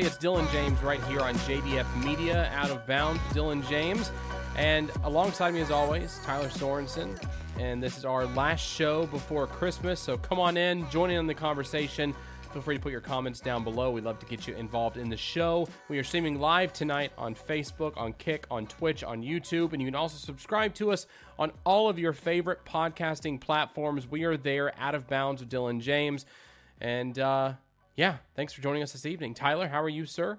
Everybody? It's Dillon James right here on JDF Media, out of bounds. Dillon James, and alongside me, as always, Tylor Sorensen. And this is our last show before Christmas. So come on in, join in on the conversation. Feel free to put your comments down below. We'd love to get you involved in the show. We are streaming live tonight on Facebook, on Kick, on Twitch, on YouTube, and you can also subscribe to us on all of your favorite podcasting platforms. We are there, out of bounds with Dillon James. And uh, yeah, thanks for joining us this evening. Tylor, how are you, sir?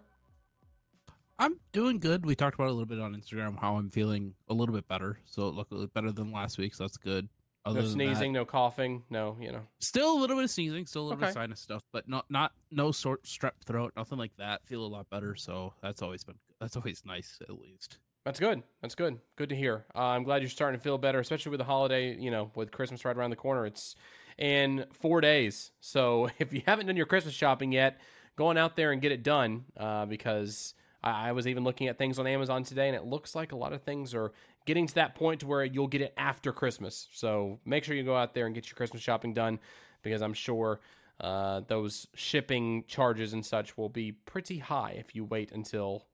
I'm doing good. We talked about it a little bit on Instagram how I'm feeling a little bit better. So it looked better than last week, so that's good. Other no sneezing, that, no coughing, no, you know. Still a little bit of sneezing, still a little okay. bit of sinus stuff, but not not no sort strep throat, nothing like that. Feel a lot better, so that's always been that's always nice at least. That's good. That's good. Good to hear. Uh, I'm glad you're starting to feel better, especially with the holiday. You know, with Christmas right around the corner. It's in four days, so if you haven't done your Christmas shopping yet, go on out there and get it done uh, because I, I was even looking at things on Amazon today, and it looks like a lot of things are getting to that point to where you'll get it after Christmas. So make sure you go out there and get your Christmas shopping done because I'm sure uh, those shipping charges and such will be pretty high if you wait until,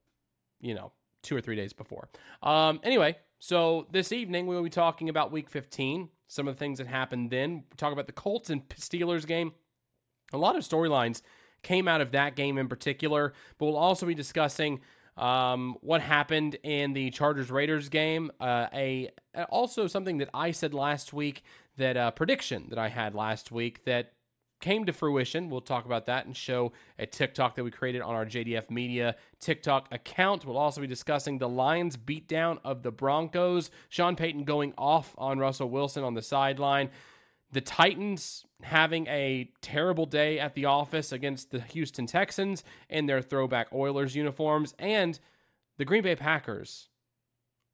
you know, two or three days before. Um, anyway, so this evening we will be talking about week 15, some of the things that happened then. we talk about the Colts and Steelers game. A lot of storylines came out of that game in particular, but we'll also be discussing um, what happened in the Chargers Raiders game. Uh, a also something that I said last week that uh, prediction that I had last week that came to fruition. We'll talk about that and show a TikTok that we created on our JDF Media TikTok account. We'll also be discussing the Lions beatdown of the Broncos. Sean Payton going off on Russell Wilson on the sideline the Titans having a terrible day at the office against the Houston Texans in their throwback Oilers uniforms, and the Green Bay Packers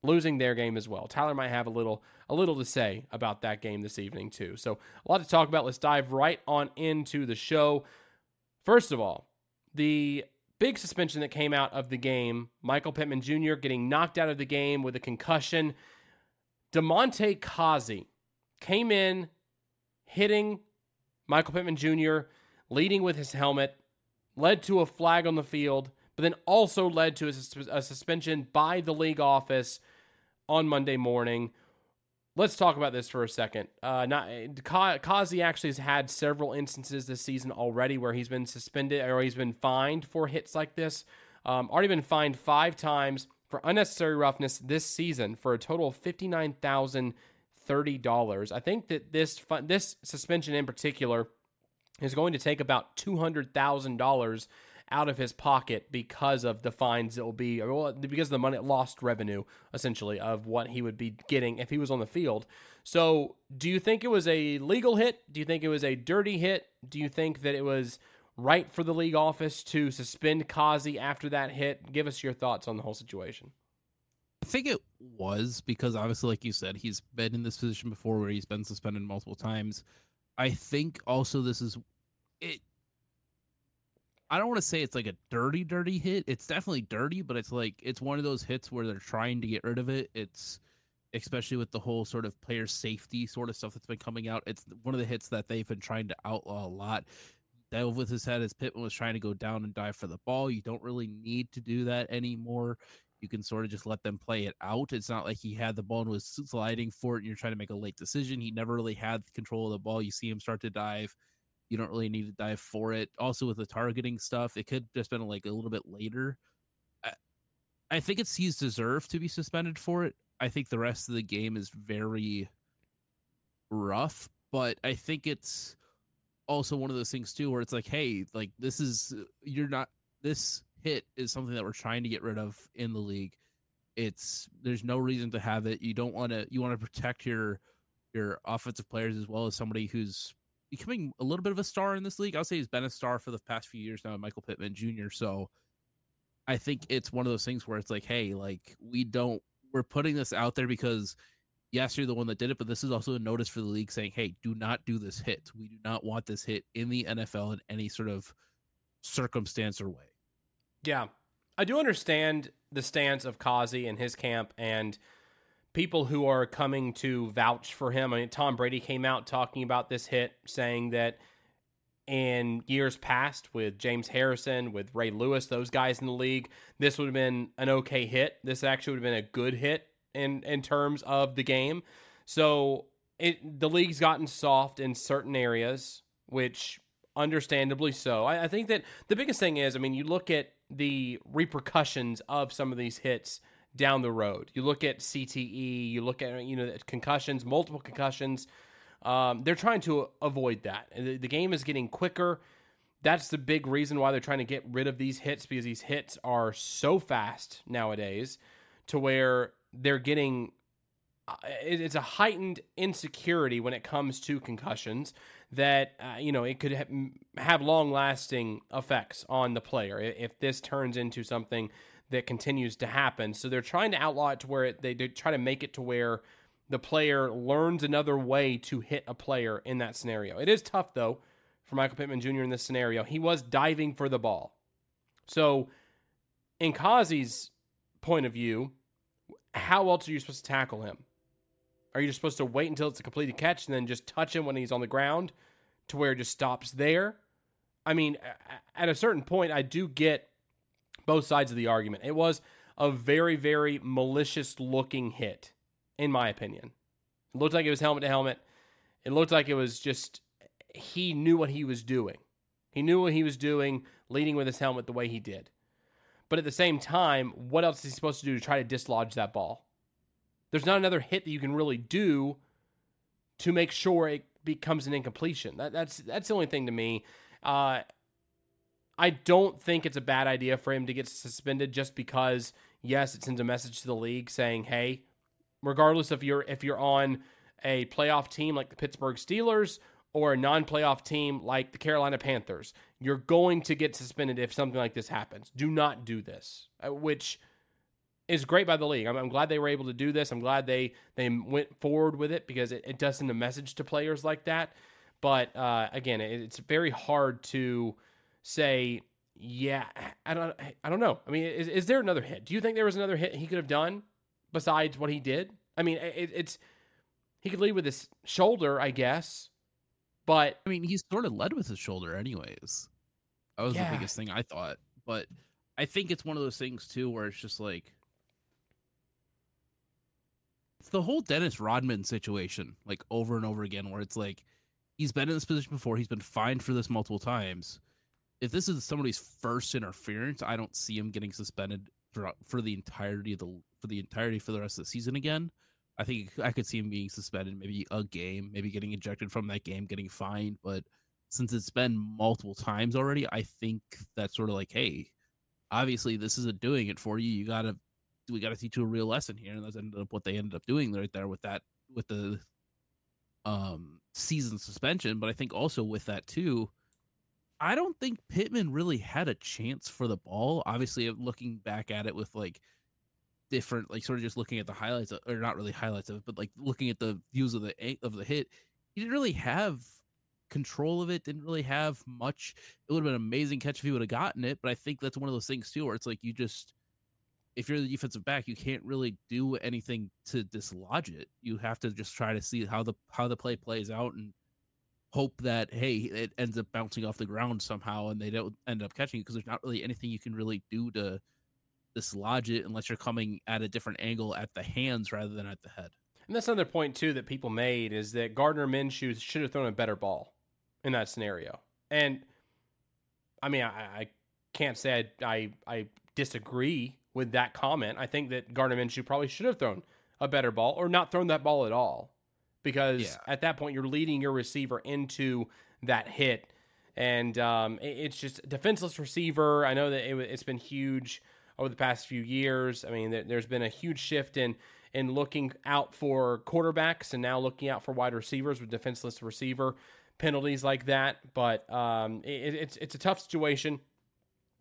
losing their game as well. Tylor might have a little a little to say about that game this evening too. So a lot to talk about. Let's dive right on into the show. First of all, the big suspension that came out of the game, Michael Pittman Jr. getting knocked out of the game with a concussion. Damontae Kazee came in hitting Michael Pittman Jr., leading with his helmet, led to a flag on the field, but then also led to a, a suspension by the league office on Monday morning. Let's talk about this for a second. Uh, not Kazee actually has had several instances this season already where he's been suspended or he's been fined for hits like this. Um, already been fined five times for unnecessary roughness this season for a total of fifty nine thousand thirty dollars. I think that this this suspension in particular is going to take about two hundred thousand dollars out of his pocket because of the fines that will be because of the money lost revenue essentially of what he would be getting if he was on the field. So, do you think it was a legal hit? Do you think it was a dirty hit? Do you think that it was right for the league office to suspend Kazee after that hit? Give us your thoughts on the whole situation. I think it was because obviously, like you said, he's been in this position before where he's been suspended multiple times. I think also this is it. I don't want to say it's like a dirty, dirty hit. It's definitely dirty, but it's like it's one of those hits where they're trying to get rid of it. It's especially with the whole sort of player safety sort of stuff that's been coming out. It's one of the hits that they've been trying to outlaw a lot. Dove with his head as Pittman was trying to go down and dive for the ball. You don't really need to do that anymore you can sort of just let them play it out. It's not like he had the ball and was sliding for it and you're trying to make a late decision. He never really had control of the ball. You see him start to dive. You don't really need to dive for it. Also with the targeting stuff, it could just been like a little bit later. I, I think it's he's deserved to be suspended for it. I think the rest of the game is very rough, but I think it's also one of those things too where it's like, hey, like this is you're not this hit is something that we're trying to get rid of in the league. It's there's no reason to have it. You don't want to you want to protect your your offensive players as well as somebody who's becoming a little bit of a star in this league. I'll say he's been a star for the past few years now, Michael Pittman Jr. So I think it's one of those things where it's like, hey, like we don't we're putting this out there because yes, you're the one that did it, but this is also a notice for the league saying, hey, do not do this hit. We do not want this hit in the NFL in any sort of circumstance or way. Yeah. I do understand the stance of Kazee and his camp and people who are coming to vouch for him. I mean, Tom Brady came out talking about this hit, saying that in years past with James Harrison, with Ray Lewis, those guys in the league, this would have been an okay hit. This actually would have been a good hit in in terms of the game. So it the league's gotten soft in certain areas, which understandably so. I, I think that the biggest thing is, I mean, you look at the repercussions of some of these hits down the road. You look at CTE, you look at you know concussions, multiple concussions. Um, they're trying to avoid that. The, the game is getting quicker. That's the big reason why they're trying to get rid of these hits because these hits are so fast nowadays to where they're getting uh, it's a heightened insecurity when it comes to concussions that uh, you know it could ha- have long lasting effects on the player if this turns into something that continues to happen. So they're trying to outlaw it to where it, they, they try to make it to where the player learns another way to hit a player in that scenario. It is tough though for michael pittman jr in this scenario. He was diving for the ball. So in Kazee's point of view how else are you supposed to tackle him? Are you just supposed to wait until it's a completed catch and then just touch him when he's on the ground to where it just stops there? I mean, at a certain point, I do get both sides of the argument. It was a very, very malicious looking hit, in my opinion. It looked like it was helmet to helmet. It looked like it was just, he knew what he was doing. He knew what he was doing, leading with his helmet the way he did. But at the same time, what else is he supposed to do to try to dislodge that ball? there's not another hit that you can really do to make sure it becomes an incompletion. That, that's that's the only thing to me. Uh, I don't think it's a bad idea for him to get suspended just because yes, it sends a message to the league saying, "Hey, regardless if you're if you're on a playoff team like the Pittsburgh Steelers or a non-playoff team like the Carolina Panthers, you're going to get suspended if something like this happens. Do not do this." Uh, which is great by the league. I'm, I'm, glad they were able to do this. I'm glad they they went forward with it because it, it does send a message to players like that. But uh, again, it, it's very hard to say. Yeah, I don't. I don't know. I mean, is, is there another hit? Do you think there was another hit he could have done besides what he did? I mean, it, it's he could lead with his shoulder, I guess. But I mean, he's sort of led with his shoulder, anyways. That was yeah. the biggest thing I thought. But I think it's one of those things too, where it's just like it's the whole Dennis Rodman situation, like over and over again, where it's like he's been in this position before, he's been fined for this multiple times. If this is somebody's first interference, I don't see him getting suspended for, for the entirety of the for the entirety for the rest of the season again. I think I could see him being suspended, maybe a game, maybe getting ejected from that game, getting fined. But since it's been multiple times already, I think that's sort of like, hey, obviously this isn't doing it for you. You got to we got to teach you a real lesson here, and that's ended up what they ended up doing right there with that with the um season suspension. But I think also with that too, I don't think Pittman really had a chance for the ball. Obviously, looking back at it with like different, like sort of just looking at the highlights, or not really highlights of it, but like looking at the views of the of the hit, he didn't really have control of it. Didn't really have much. It would have been an amazing catch if he would have gotten it, but I think that's one of those things too, where it's like you just if you're the defensive back, you can't really do anything to dislodge it. You have to just try to see how the how the play plays out and hope that hey, it ends up bouncing off the ground somehow and they don't end up catching it because there's not really anything you can really do to dislodge it unless you're coming at a different angle at the hands rather than at the head. And that's another point too that people made is that Gardner Minshew should have thrown a better ball in that scenario. And I mean, I, I can't say I, I, I disagree with that comment. I think that Gardner Minshew probably should have thrown a better ball or not thrown that ball at all because yeah. at that point you're leading your receiver into that hit. And um, it's just defenseless receiver. I know that it, has been huge over the past few years. I mean, there's been a huge shift in in looking out for quarterbacks and now looking out for wide receivers with defenseless receiver penalties like that. But um, it, it's it's a tough situation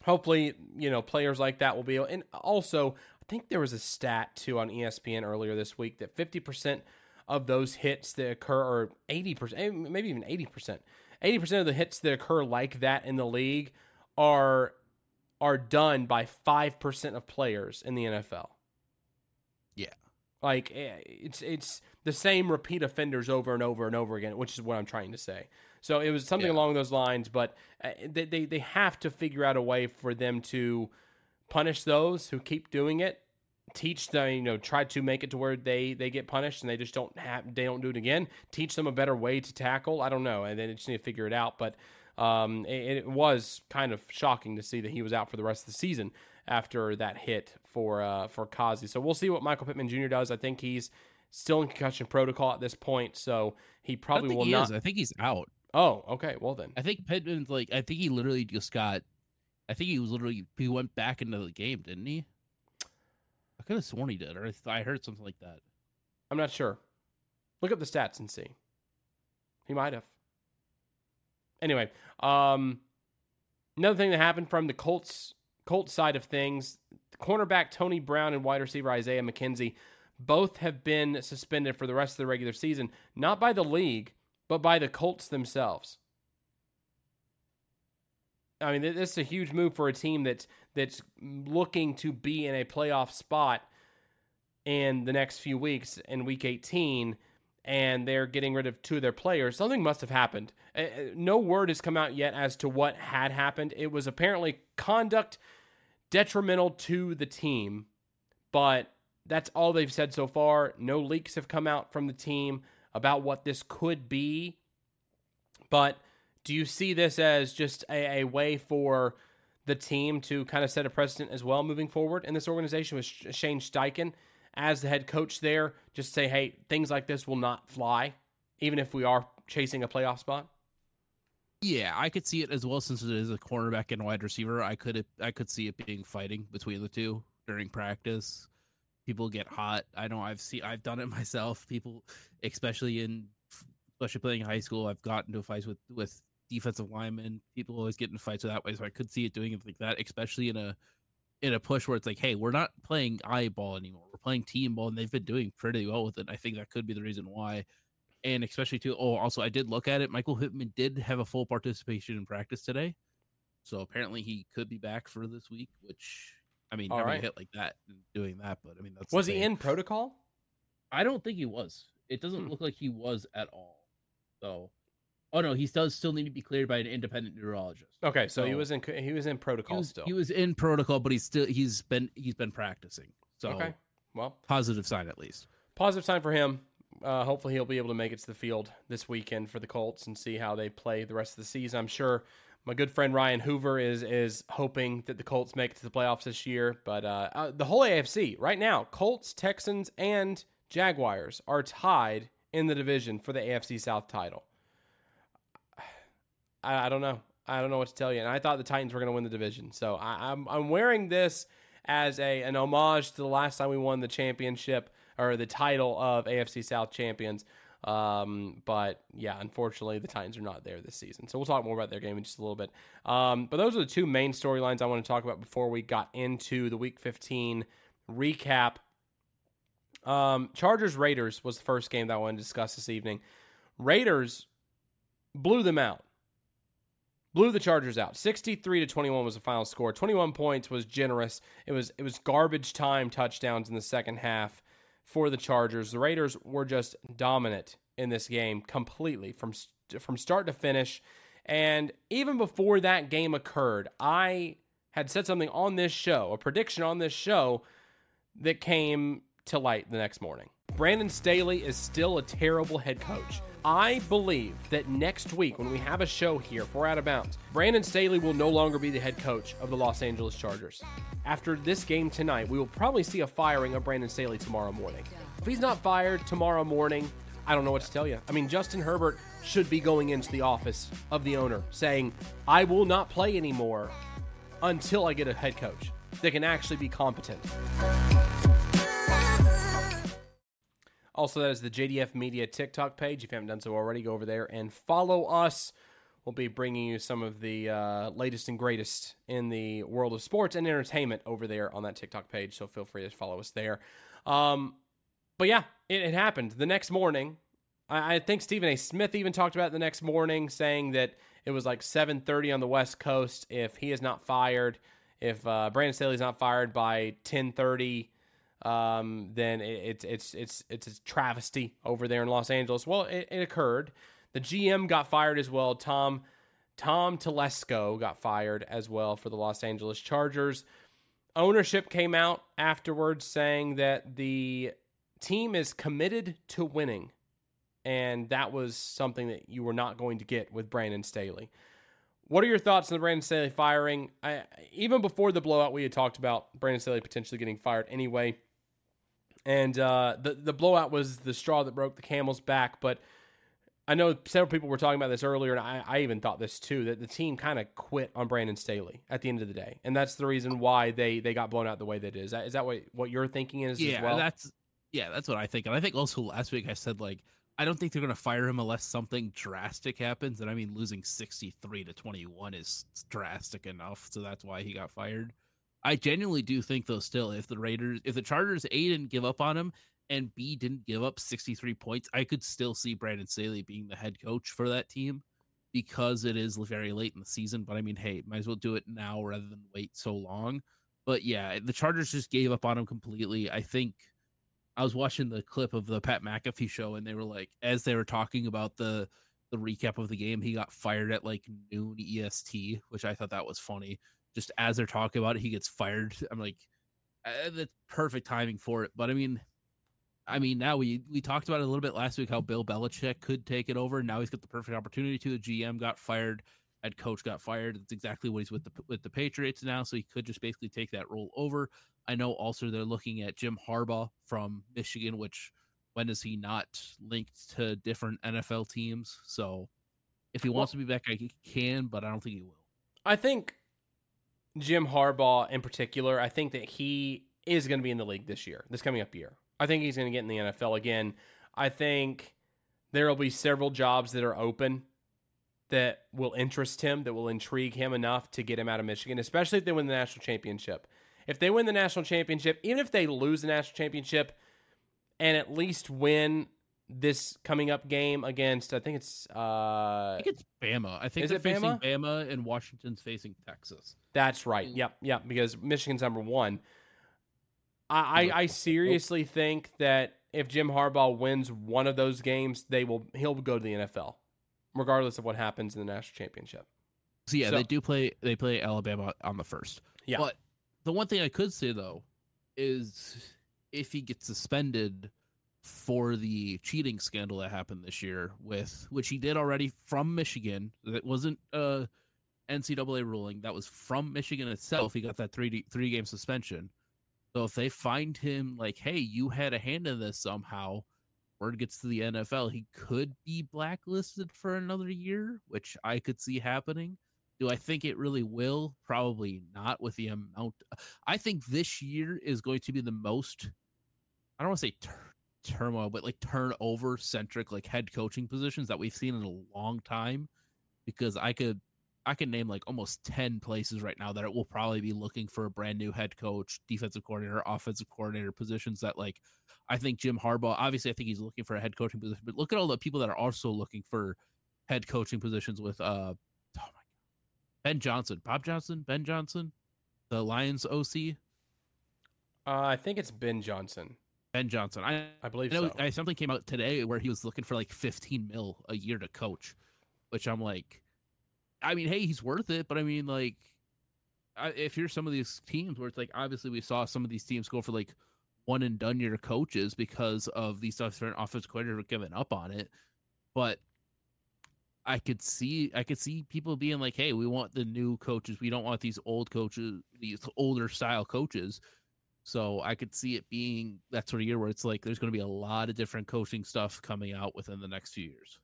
hopefully, you know, players like that will be able. And also, I think there was a stat too on ESPN earlier this week that 50% of those hits that occur, or 80%, eh, maybe even 80%, 80% of the hits that occur like that in the league are are done by 5% of players in the NFL. Yeah. Like eh, it's it's the same repeat offenders over and over and over again, which is what I'm trying to say. So it was something Yeah. along those lines. But uh, they, they they have to figure out a way for them to punish those who keep doing it. Teach them, you know, try to make it to where they they get punished and they just don't have they don't do it again. Teach them a better way to tackle. I don't know, and then they just need to figure it out. But um, it, it was kind of shocking to see that he was out for the rest of the season after that hit for uh, for Kazee. So we'll see what Michael Pittman Jr. does. I think he's still in concussion protocol at this point, so he probably will he not. is. I think he's out. Oh, okay. Well then, I think Pittman's like. I think he literally just got. I think he was literally. He went back into the game, didn't he? I could have sworn he did, or I, heard something like that. I'm not sure. Look up the stats and see. He might have. Anyway, um, another thing that happened from the Colts Colts side of things, cornerback Tony Brown and wide receiver Isaiah McKenzie both have been suspended for the rest of the regular season, not by the league, but by the Colts themselves. I mean, this is a huge move for a team that's that's looking to be in a playoff spot in the next few weeks in week 18 and they're getting rid of two of their players. Something must have happened. No word has come out yet as to what had happened. It was apparently conduct detrimental to the team but that's all they've said so far. No leaks have come out from the team about what this could be. But do you see this as just a, a way for the team to kind of set a precedent as well moving forward in this organization with Shane Steichen as the head coach there? Just say, hey, things like this will not fly, even if we are chasing a playoff spot. Yeah, I could see it as well since it is a cornerback and wide receiver. I could I could see it being fighting between the two during practice. People get hot. I know I've seen I've done it myself. People, especially in especially playing in high school, I've gotten into fights with with defensive linemen. People always get in fights that way, so I could see it doing it like that, especially in a in a push where it's like, hey, we're not playing eyeball anymore. We're playing team ball, and they've been doing pretty well with it. I think that could be the reason why and especially too. Oh, also, I did look at it. Michael Pittman did have a full participation in practice today, so apparently he could be back for this week. Which I mean, All having right. hit like that doing that, but I mean, that's Was he in protocol? I don't think he was. It doesn't Hmm. look like he was at all. So, oh no, he does still need to be cleared by an independent neurologist. Okay, so he was in he was in He protocol was, still. he was in protocol, but he's still he's been he's been practicing. So okay, well, positive sign at least. positive sign for him. Uh, hopefully, he'll be able to make it to the field this weekend for the Colts and see how they play the rest of the season. I'm sure my good friend Ryan Hoover is is hoping that the Colts make it to the playoffs this year. But uh, uh, the whole AFC right now, Colts, Texans, and Jaguars are tied in the division for the AFC South title. I, I don't know. I don't know what to tell you. And I thought the Titans were going to win the division, so I, I'm I'm wearing this as a an homage to the last time we won the championship or the title of AFC South champions. Um, but yeah, unfortunately, the Titans are not there this season. So we'll talk more about their game in just a little bit. Um, but those are the two main storylines I want to talk about before we got into the Week 15 recap. Um, Chargers Raiders was the first game that I wanted to discuss this evening. Raiders blew them out. Blew the Chargers out. 63 to 21 was the final score. 21 points was generous. It was it was garbage time touchdowns in the second half for the Chargers. The Raiders were just dominant in this game completely from from start to finish. And even before that game occurred, I had said something on this show, a prediction on this show that came to light the next morning. Brandon Staley is still a terrible head coach. I believe that next week, when we have a show here for Out of Bounds, Brandon Staley will no longer be the head coach of the Los Angeles Chargers. After this game tonight, we will probably see a firing of Brandon Staley tomorrow morning. If he's not fired tomorrow morning, I don't know what to tell you. I mean, Justin Herbert should be going into the office of the owner saying, I will not play anymore until I get a head coach that can actually be competent. Also, that is the JDF Media TikTok page. If you haven't done so already, go over there and follow us. We'll be bringing you some of the uh, latest and greatest in the world of sports and entertainment over there on that TikTok page. So feel free to follow us there. Um, but yeah, it, it happened the next morning. I, I think Stephen A. Smith even talked about it the next morning, saying that it was like 7:30 on the West Coast. If he is not fired, if uh, Brandon Staley's not fired by 10:30 um, then it, it's it's it's it's a travesty over there in Los Angeles. Well, it, it occurred. The GM got fired as well. Tom Tom Telesco got fired as well for the Los Angeles Chargers. Ownership came out afterwards saying that the team is committed to winning. And that was something that you were not going to get with Brandon Staley. What are your thoughts on the Brandon Staley firing? I, even before the blowout, we had talked about Brandon Staley potentially getting fired anyway. And uh, the the blowout was the straw that broke the camel's back. But I know several people were talking about this earlier, and I, I even thought this too that the team kind of quit on Brandon Staley at the end of the day, and that's the reason why they they got blown out the way they did. Is that is that what what you're thinking is yeah, as well? that's yeah, that's what I think. And I think also last week I said like I don't think they're going to fire him unless something drastic happens. And I mean, losing 63 to 21 is drastic enough. So that's why he got fired. I genuinely do think, though, still, if the Raiders, if the Chargers, A, didn't give up on him and B, didn't give up 63 points, I could still see Brandon Staley being the head coach for that team because it is very late in the season. But I mean, hey, might as well do it now rather than wait so long. But yeah, the Chargers just gave up on him completely. I think I was watching the clip of the Pat McAfee show, and they were like, as they were talking about the the recap of the game, he got fired at like noon EST, which I thought that was funny. Just as they're talking about it, he gets fired. I'm like, uh, that's perfect timing for it. But I mean, I mean, now we we talked about it a little bit last week how Bill Belichick could take it over. Now he's got the perfect opportunity to. The GM got fired, head coach got fired. That's exactly what he's with the with the Patriots now, so he could just basically take that role over. I know also they're looking at Jim Harbaugh from Michigan, which when is he not linked to different NFL teams? So if he Well- wants to be back, I he can, but I don't think he will. I think Jim Harbaugh in particular, I think that he is going to be in the league this year, this coming up year. I think he's going to get in the NFL again. I think there will be several jobs that are open that will interest him, that will intrigue him enough to get him out of Michigan, especially if they win the national championship. If they win the national championship, even if they lose the national championship and at least win this coming up game against, I think it's uh, I think it's Bama. I think Is they're it facing Bama? Bama and Washington's facing Texas. That's right. Yep, yep. Because Michigan's number one. I, I, I seriously think that if Jim Harbaugh wins one of those games, they will he'll go to the NFL, regardless of what happens in the national championship. So yeah, So- they do play. They play Alabama on the first. Yeah. But the one thing I could say though is if he gets suspended for the cheating scandal that happened this year, with which he did already from Michigan, that wasn't a NCAA ruling. That was from Michigan itself. He got that three three game suspension. So if they find him like, hey, you had a hand in this somehow, word gets to the NFL, he could be blacklisted for another year, which I could see happening. Do I think it really will? Probably not with the amount. I think this year is going to be the most, I don't want to say tur- turmoil, but like turnover centric, like head coaching positions that we've seen in a long time. Because I could, I can name like almost 10 places right now that it will probably be looking for a brand new head coach, defensive coordinator, offensive coordinator positions that like I think Jim Harbaugh, obviously I think he's looking for a head coaching position, but look at all the people that are also looking for head coaching positions with uh oh my god. Ben Johnson, Bob Johnson, Ben Johnson, the Lions OC, Uh, I think it's Ben Johnson. Ben Johnson. I, I believe I know so. I, something came out today where he was looking for like 15 mil a year to coach, which I'm like, I mean, hey, he's worth it, but I mean, like, I, if you're some of these teams where it's like, obviously, we saw some of these teams go for like one and done year coaches because of these different offensive coordinators giving up on it, but I could see, I could see people being like, hey, we want the new coaches, we don't want these old coaches, these older style coaches. So I could see it being that sort of year where it's like there's going to be a lot of different coaching stuff coming out within the next few years.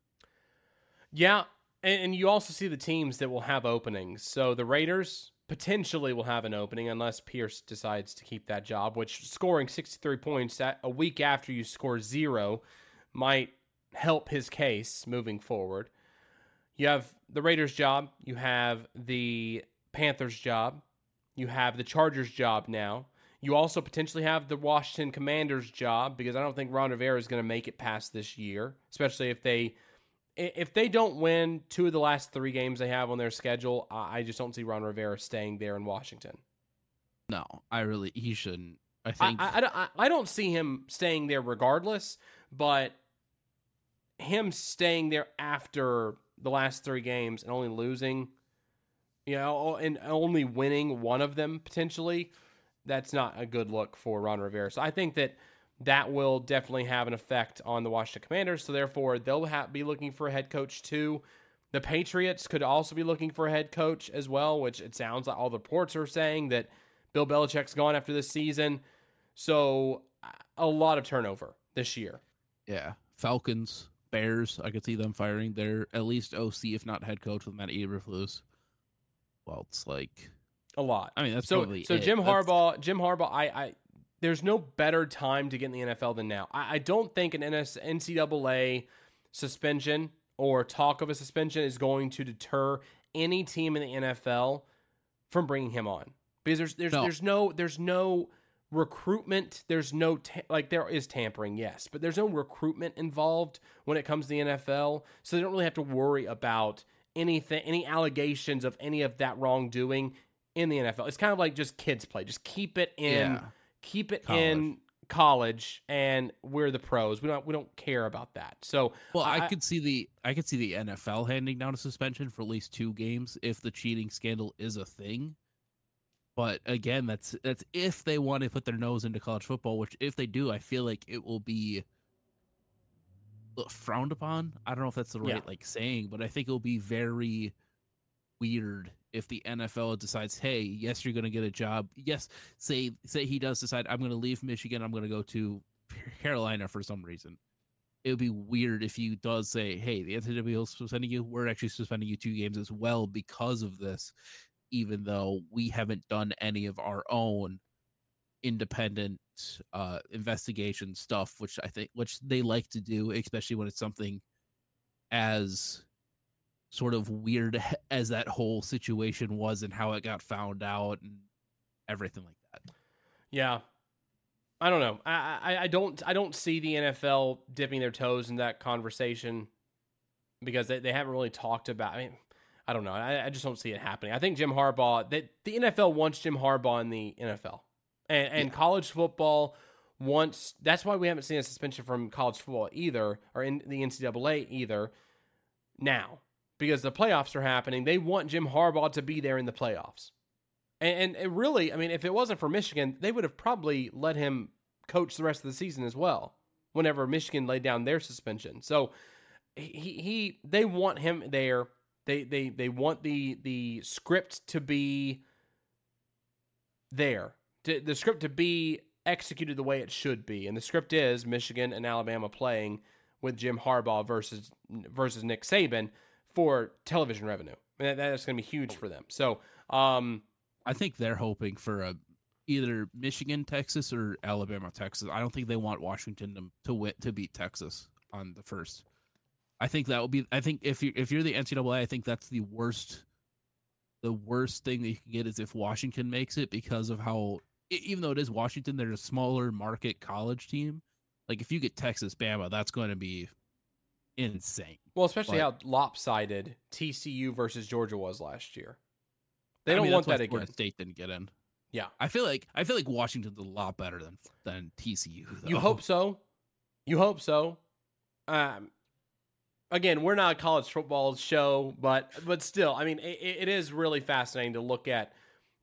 Yeah, and, you also see the teams that will have openings. So the Raiders potentially will have an opening unless Pierce decides to keep that job, which scoring 63 points a week after you score zero might help his case moving forward. You have the Raiders job, you have the Panthers job, you have the Chargers job now. You also potentially have the Washington Commanders job because I don't think Ron Rivera is going to make it past this year, especially if they if they don't win two of the last three games they have on their schedule. I just don't see Ron Rivera staying there in Washington. No, I really he shouldn't. I think I, I, don't- I- I don't see him staying there regardless, but him staying there after the last three games and only losing, you know, and only winning one of them potentially, that's not a good look for Ron Rivera. So I think that that will definitely have an effect on the Washington Commanders. So therefore, they'll have, be looking for a head coach too. The Patriots could also be looking for a head coach as well, which it sounds like all the reports are saying that Bill Belichick's gone after this season. So a lot of turnover this year. Yeah. Falcons, Bears, I could see them firing their at least OC, if not head coach, with Matt Eberflus. Well, it's like a lot. I mean, that's so. so it. Jim That's- Harbaugh, Jim Harbaugh. I, I, there's no better time to get in the NFL than now. I, I don't think an NS, NCAA suspension or talk of a suspension is going to deter any team in the NFL from bringing him on because there's there's No. there's no there's no recruitment there's no ta- like there is tampering yes but there's no recruitment involved when it comes to the NFL so they don't really have to worry about anything any allegations of any of that wrongdoing in the NFL it's kind of like just kids play just keep it in Yeah. keep it College. in college and we're the pros we don't we don't care about that so Well, I, I- could see the I could see the NFL handing down a suspension for at least two games if the cheating scandal is a thing. But again, that's that's if they want to put their nose into college football, which if they do, I feel like it will be frowned upon. I don't know if that's the right Yeah. like saying, but I think it'll be very weird if the NFL decides, "Hey, yes, you're going to get a job." Yes, say say he does decide I'm going to leave Michigan, I'm going to go to Carolina for some reason it would be weird if you does say, "Hey, the NCAA is suspending you. We're actually suspending you two games as well because of this, even though we haven't done any of our own independent uh, investigation stuff, which I think which they like to do, especially when it's something as sort of weird as that whole situation was and how it got found out and everything like that. Yeah, I don't know. I, I I don't I don't see the NFL dipping their toes in that conversation because they, they haven't really talked about. I mean, I don't know. I, I just don't see it happening. I think Jim Harbaugh that the NFL wants Jim Harbaugh in the NFL, and, and Yeah. college football wants. That's why we haven't seen a suspension from college football either, or in the NCAA either. Now, because the playoffs are happening, they want Jim Harbaugh to be there in the playoffs. And, and really, I mean, if it wasn't for Michigan, they would have probably let him coach the rest of the season as well. Whenever Michigan laid down their suspension, so he he they want him there. They they they want the the script to be there. To, the script to be executed the way it should be, and the script is Michigan and Alabama playing with Jim Harbaugh versus versus Nick Saban for television revenue. And that's going to be huge for them. So. um I think they're hoping for a either Michigan, Texas, or Alabama, Texas. I don't think they want Washington to to win, to beat Texas on the first. I think that would be. I think if you if you're the NCAA, I think that's the worst. The worst thing that you can get is if Washington makes it because of how, even though it is Washington, they're a smaller market college team. Like if you get Texas, Bama, that's going to be insane. Well, especially how lopsided TCU versus Georgia was last year. They I don't mean, want that again. State didn't get in. Yeah. I feel like I feel like Washington's a lot better than than TCU. You hope so. You hope so. Um, again, we're not a college football show, but but still, I mean, it, it is really fascinating to look at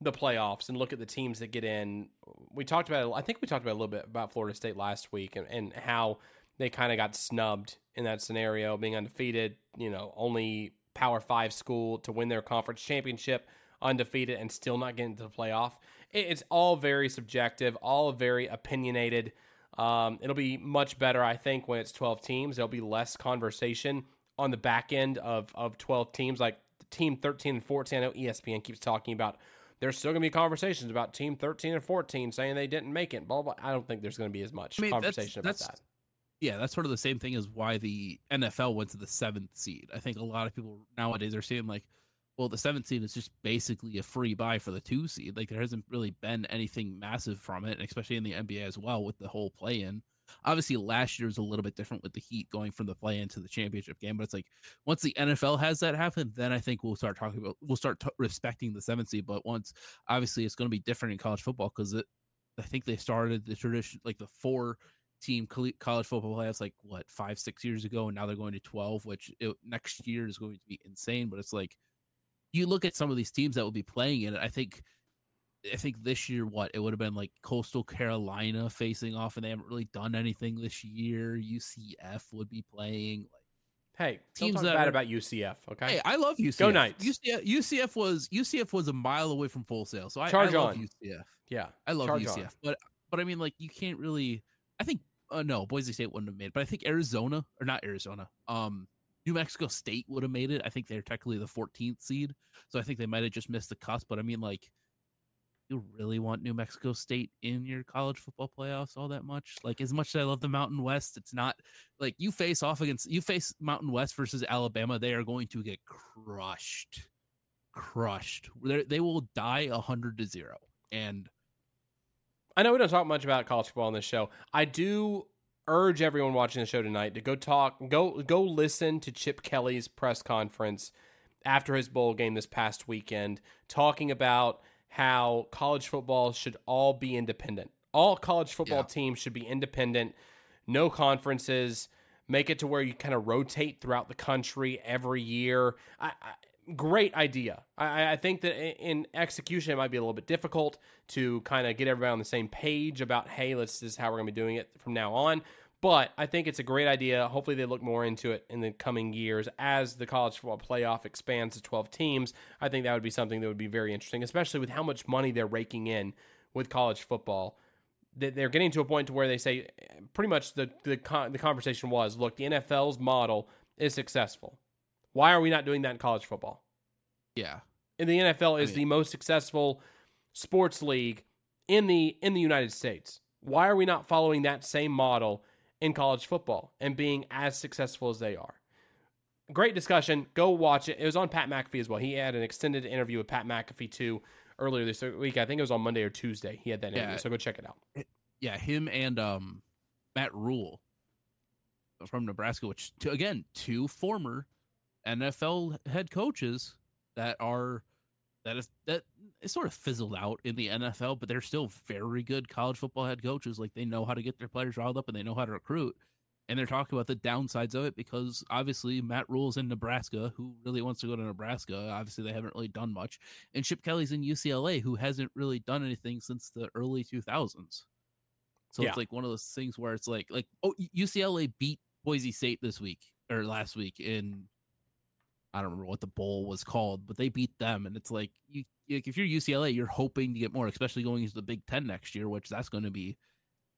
the playoffs and look at the teams that get in. We talked about, it, I think we talked about a little bit about Florida State last week and, and how they kind of got snubbed in that scenario, being undefeated. You know, only Power Five school to win their conference championship, undefeated, and still not getting to the playoff. It's all very subjective, all very opinionated. Um, it'll be much better, I think, when it's 12 teams. There'll be less conversation on the back end of, of 12 teams, like team 13 and 14. I know ESPN keeps talking about there's still going to be conversations about team 13 and 14 saying they didn't make it. Blah, blah. I don't think there's going to be as much I mean, that's- conversation about that's- that. Yeah, that's sort of the same thing as why the NFL went to the seventh seed. I think a lot of people nowadays are saying like, well, the seventh seed is just basically a free bye for the two seed. Like there hasn't really been anything massive from it, especially in the NBA as well with the whole play in. Obviously, last year was a little bit different with the Heat going from the play in to the championship game, but it's like once the NFL has that happen, then I think we'll start talking about we'll start t- respecting the seventh seed. But once obviously it's going to be different in college football because I think they started the tradition like the four team college football playoffs like what five six years ago, and now they're going to twelve, which it, next year is going to be insane. But it's like you look at some of these teams that will be playing in it. I think I think this year, what it would have been like Coastal Carolina facing off, and they haven't really done anything this year. UCF would be playing. Like, hey, teams that bad are, about UCF. Okay, hey, I love UCF. Go Knights. UCF, UCF was UCF was a mile away from Full Sail, so I, Charge I love on. UCF. Yeah, I love Charge UCF, on. but but I mean, like you can't really. I think uh, no, Boise State wouldn't have made, it, but I think Arizona or not Arizona. Um, New Mexico State would have made it. I think they're technically the 14th seed, so I think they might have just missed the cusp. But I mean, like you really want New Mexico State in your college football playoffs all that much? Like as much as I love the Mountain West, it's not like you face off against you face Mountain West versus Alabama, they are going to get crushed. Crushed. They're, they will die hundred to zero. And I know we don't talk much about college football on this show. I do urge everyone watching the show tonight to go talk go go listen to Chip Kelly's press conference after his bowl game this past weekend talking about how college football should all be independent. All college football Yeah. teams should be independent, no conferences. Make it to where you kind of rotate throughout the country every year. I, I, great idea. I, I think that in execution it might be a little bit difficult to kind of get everybody on the same page about hey, let's this is how we're going to be doing it from now on. But I think it's a great idea. Hopefully, they look more into it in the coming years as the college football playoff expands to 12 teams. I think that would be something that would be very interesting, especially with how much money they're raking in with college football. They're getting to a point to where they say eh, pretty much the the, con- the conversation was look, the NFL's model is successful. Why are we not doing that in college football? yeah, And the NFL is mean- the most successful sports league in the in the United States. Why are we not following that same model in college football and being as successful as they are? Great discussion. Go watch it. It was on Pat McAfee as well. He had an extended interview with Pat McAfee too earlier this week. I think it was on Monday or Tuesday. He had that interview. Yeah. So go check it out. yeah, him and um Matt Rhule from Nebraska, which to, again, two former NFL head coaches that are that is that is sort of fizzled out in the NFL, but they're still very good college football head coaches. Like they know how to get their players riled up and they know how to recruit. And they're talking about the downsides of it because obviously Matt Rhule's in Nebraska, who really wants to go to Nebraska. Obviously, they haven't really done much. And Chip Kelly's in UCLA, who hasn't really done anything since the early 2000s. So Yeah. it's like one of those things where it's like, like oh, UCLA beat Boise State this week or last week in, I don't remember what the bowl was called, but they beat them, and it's like you, like if you're UCLA, you're hoping to get more, especially going into the Big Ten next year, which that's going to be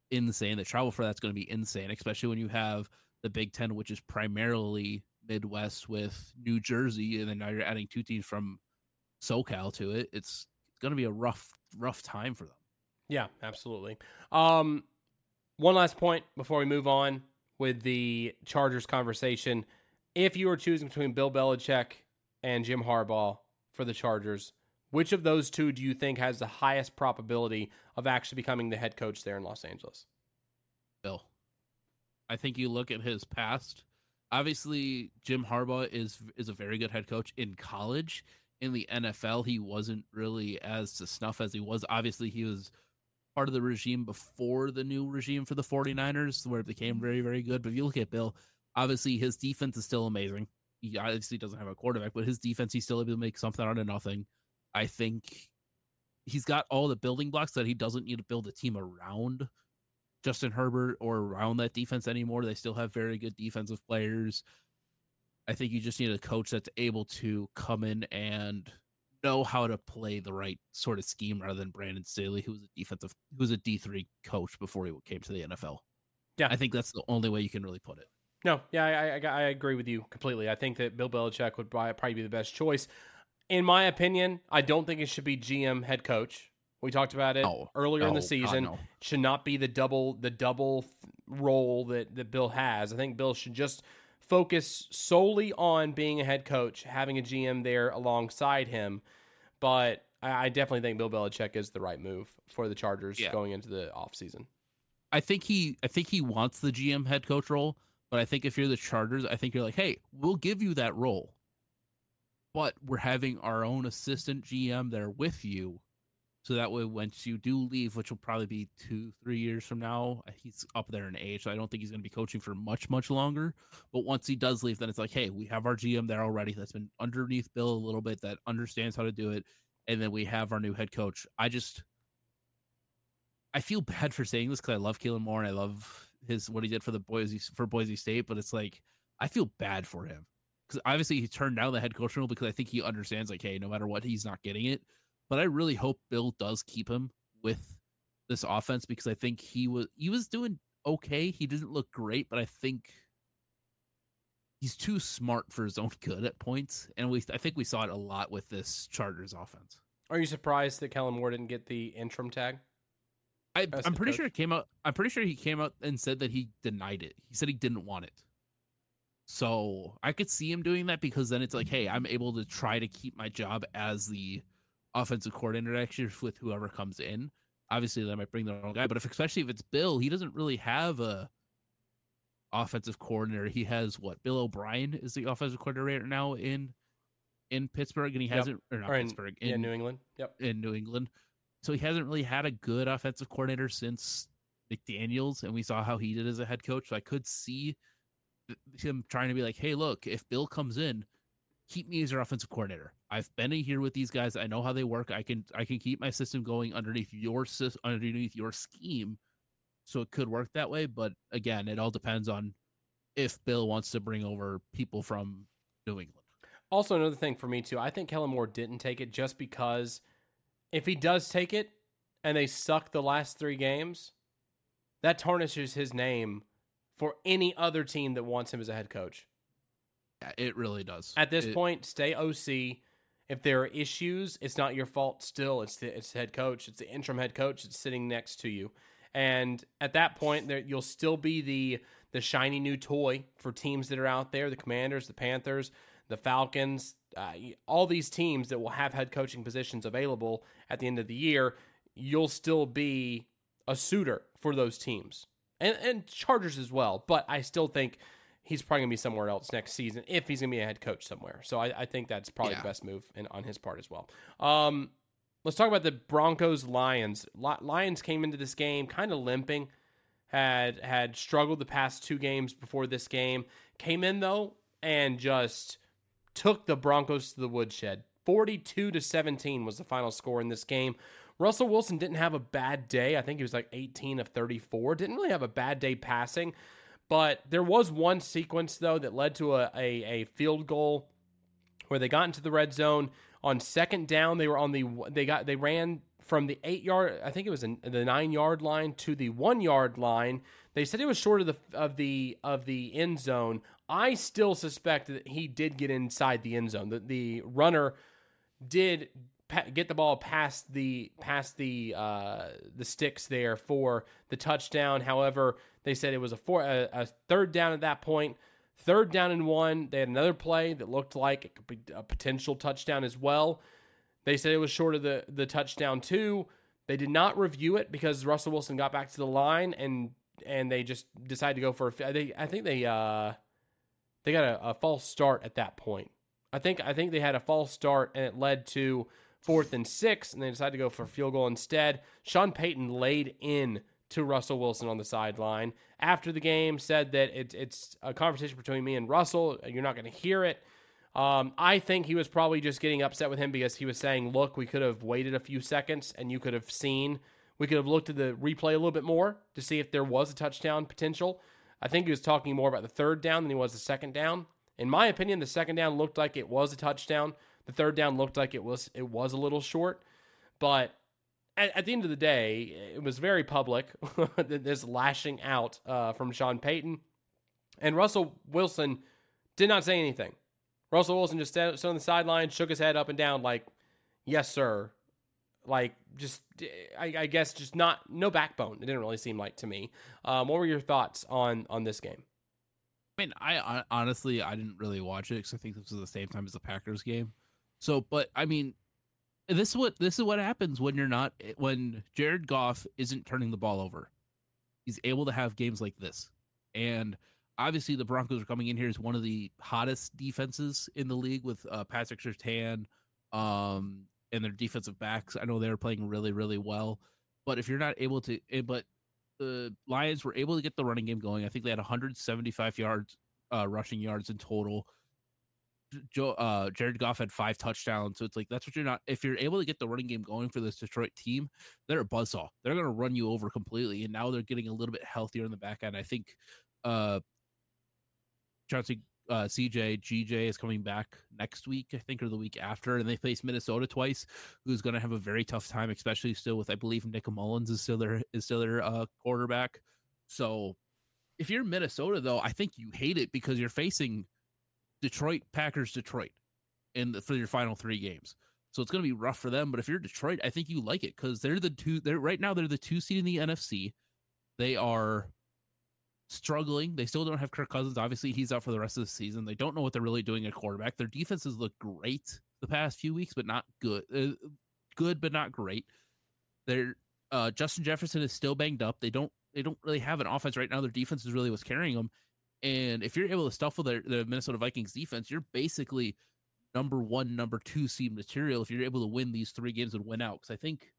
insane. The travel for that's going to be insane, especially when you have the Big Ten, which is primarily Midwest with New Jersey, and then now you're adding two teams from SoCal to it. It's going to be a rough, rough time for them. Yeah, absolutely. Um, one last point before we move on with the Chargers conversation. If you were choosing between Bill Belichick and Jim Harbaugh for the Chargers, which of those two do you think has the highest probability of actually becoming the head coach there in Los Angeles? Bill. I think you look at his past. Obviously, Jim Harbaugh is is a very good head coach in college. In the NFL, he wasn't really as to snuff as he was. Obviously, he was part of the regime before the new regime for the 49ers, where it became mm-hmm. very, very good. But if you look at Bill, obviously his defense is still amazing. He obviously doesn't have a quarterback, but his defense, he's still able to make something out of nothing. I think he's got all the building blocks that he doesn't need to build a team around Justin Herbert or around that defense anymore. They still have very good defensive players. I think you just need a coach that's able to come in and know how to play the right sort of scheme rather than Brandon Staley, who was a defensive, who was a D three coach before he came to the NFL. Yeah. I think that's the only way you can really put it. No, yeah, I, I, I agree with you completely. I think that Bill Belichick would probably be the best choice. In my opinion, I don't think it should be GM head coach. We talked about it No. earlier in No, the God, season. no. Should not be the double the double role that that Bill has. I think Bill should just focus solely on being a head coach, having a GM there alongside him. But I, I definitely think Bill Belichick is the right move for the Chargers Yeah. going into the offseason. I think he I think he wants the GM head coach role, but I think if you're the Chargers, I think you're like, hey, we'll give you that role. But we're having our own assistant GM there with you. So that way, once you do leave, which will probably be two, three years from now, uh, he's up there in age. So I don't think he's going to be coaching for much, much longer. But once he does leave, then it's like, hey, we have our GM there already that's been underneath Bill a little bit, that understands how to do it. And then we have our new head coach. I just, I feel bad for saying this because I love Kellen Moore and I love his what he did for the Boise for Boise State, but it's like I feel bad for him because obviously he turned down the head coach role because I think he understands like, hey, no matter what, he's not getting it. But I really hope Bill does keep him with this offense because I think he was he was doing okay. He didn't look great, but I think he's too smart for his own good at points, and we I think we saw it a lot with this Chargers offense. Are you surprised that Kellen Moore didn't get the interim tag? I, I'm pretty coach? sure it came out. I'm pretty sure he came out and said that he denied it. He said he didn't want it. So I could see him doing that because then it's like, hey, I'm able to try to keep my job as the offensive coordinator next year with whoever comes in. Obviously, they might bring their own guy, but if especially if it's Bill, he doesn't really have a offensive coordinator. He has what? Bill O'Brien is the offensive coordinator right now in in Pittsburgh, and he yep. hasn't or not or in, Pittsburgh in yeah, New England. Yep, in New England. So he hasn't really had a good offensive coordinator since McDaniels, and we saw how he did as a head coach. So I could see him trying to be like, "Hey, look, if Bill comes in, keep me as your offensive coordinator. I've been in here with these guys. I know how they work. I can I can keep my system going underneath your underneath your scheme, so it could work that way. But again, it all depends on if Bill wants to bring over people from New England. Also, another thing for me too, I think Kellen Moore didn't take it just because if he does take it and they suck the last three games, that tarnishes his name for any other team that wants him as a head coach. It really does. At this it, point, stay OC. If there are issues, it's not your fault. Still, it's the it's the head coach. It's the interim head coach that's sitting next to you. And at that point, there you'll still be the the shiny new toy for teams that are out there: the Commanders, the Panthers, the Falcons, uh, all these teams that will have head coaching positions available at the end of the year. You'll still be a suitor for those teams, and and Chargers as well. But I still think he's probably gonna be somewhere else next season if he's gonna be a head coach somewhere. So I, I think that's probably yeah. the best move in, on his part as well. Um, let's talk about the Broncos Lions. Lions came into this game kind of limping, had had struggled the past two games before this game. Came in though and just took the Broncos to the woodshed. 42 to 17 was the final score in this game. Russell Wilson didn't have a bad day. I think he was like 18 of 34. Didn't really have a bad day passing. But there was one sequence though that led to a, a, a field goal where they got into the red zone on second down. They were on the they got they ran from the eight yard I think it was the nine yard line to the one yard line. They said it was short of the of the of the end zone. I still suspect that he did get inside the end zone. That the runner did get the ball past the past the uh, the sticks there for the touchdown. However, they said it was a four a, a, third down at that point. Third down and one. They had another play that looked like it could be a potential touchdown as well. They said it was short of the the touchdown too. They did not review it because Russell Wilson got back to the line and and they just decided to go for a. They I think they uh they got a, a false start at that point. I think I think they had a false start and it led to fourth and six, and they decided to go for field goal instead. Sean Payton laid in to Russell Wilson on the sideline after the game, said that it, it's a conversation between me and Russell. You're not going to hear it. Um, I think he was probably just getting upset with him because he was saying, "Look, we could have waited a few seconds, and you could have seen. We could have looked at the replay a little bit more to see if there was a touchdown potential." I think he was talking more about the third down than he was the second down. In my opinion, the second down looked like it was a touchdown. The third down looked like it was it was a little short, but at, at the end of the day, it was very public. this lashing out uh, from Sean Payton, and Russell Wilson did not say anything. Russell Wilson just stood on the sideline, shook his head up and down, like, "Yes, sir." Like, just I, I guess just not no backbone. It didn't really seem like to me. Um, what were your thoughts on on this game? I mean, I honestly I didn't really watch it because I think this was the same time as the Packers game. So, but I mean, this is what this is what happens when you're not when Jared Goff isn't turning the ball over. He's able to have games like this, and obviously the Broncos are coming in here as one of the hottest defenses in the league with uh, Patrick Surtain, um, and their defensive backs. I know they were playing really, really well. But if you're not able to, eh, but the Lions were able to get the running game going. I think they had 175 yards, uh, rushing yards in total. Joe, uh, Jared Goff had five touchdowns. So it's like, that's what you're not, if you're able to get the running game going for this Detroit team, they're a buzzsaw. They're going to run you over completely. And now they're getting a little bit healthier in the back end. I think, uh, Chauncey uh, CJ GJ is coming back next week, I think, or the week after, and they face Minnesota twice, who's going to have a very tough time, especially still with I believe Nick Mullens is still their is still their uh, quarterback. So, if you're Minnesota, though, I think you hate it because you're facing Detroit Packers, Detroit, in the, for your final three games. So it's going to be rough for them. But if you're Detroit, I think you like it because they're the two. They're right now they're the two seed in the NFC. They are struggling. They still don't have Kirk Cousins. Obviously, he's out for the rest of the season. They don't know what they're really doing at quarterback. Their defenses look great the past few weeks, but not good. Uh, good, but not great. They're uh, Justin Jefferson is still banged up. They don't they don't really have an offense right now. Their defense is really what's carrying them. And if you're able to the, the Minnesota Vikings defense, you're basically number one, number two seed material if you're able to win these three games and win out. Because I think,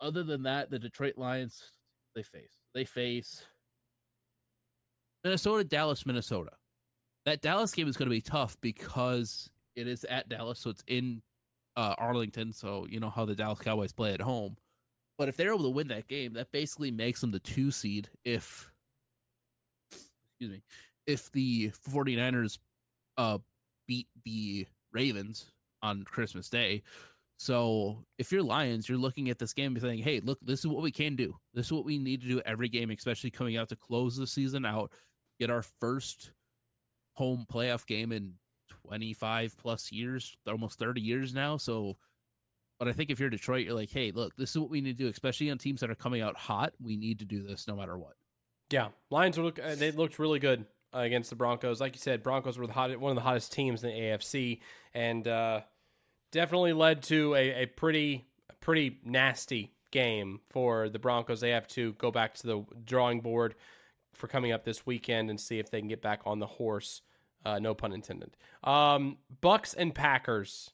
other than that, the Detroit Lions they face they face Minnesota, Dallas, Minnesota. That Dallas game is going to be tough because it is at Dallas, so it's in uh, Arlington. So you know how the Dallas Cowboys play at home. But if they're able to win that game, that basically makes them the two seed. If excuse me, if the 49ers uh, beat the Ravens on Christmas Day. So if you're Lions, you're looking at this game and saying, hey, look, this is what we can do. This is what we need to do every game, especially coming out to close the season out get our first home playoff game in 25 plus years, almost 30 years now. So, but I think if you're Detroit, you're like, hey, look, this is what we need to do, especially on teams that are coming out hot. We need to do this no matter what. Yeah, Lions look uh, they looked really good uh, against the Broncos. Like you said, Broncos were the hot, one of the hottest teams in the AFC, and uh, definitely led to a, a pretty pretty nasty game for the Broncos. They have to go back to the drawing board for coming up this weekend and see if they can get back on the horse. Uh, no pun intended. Um, Bucks and Packers.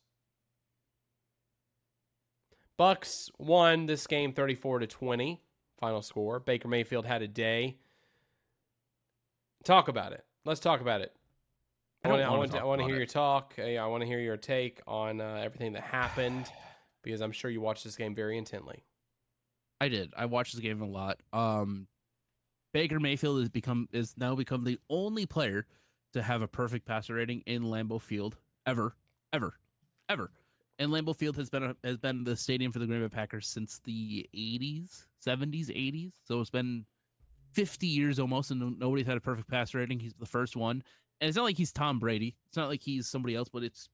Bucks won this game 34 to 20. Final score. Baker Mayfield had a day. Talk about it. Let's talk about it. I, I want, to, I want to hear it. your talk. I want to hear your take on uh, everything that happened because I'm sure you watched this game very intently. I did. I watched this game a lot. Um, Baker Mayfield has become is now become the only player to have a perfect passer rating in Lambeau Field ever, ever, ever. And Lambeau Field has been a, has been the stadium for the Green Bay Packers since the 80s, 70s, 80s. So it's been 50 years almost, and nobody's had a perfect passer rating. He's the first one, and it's not like he's Tom Brady. It's not like he's somebody else, but it's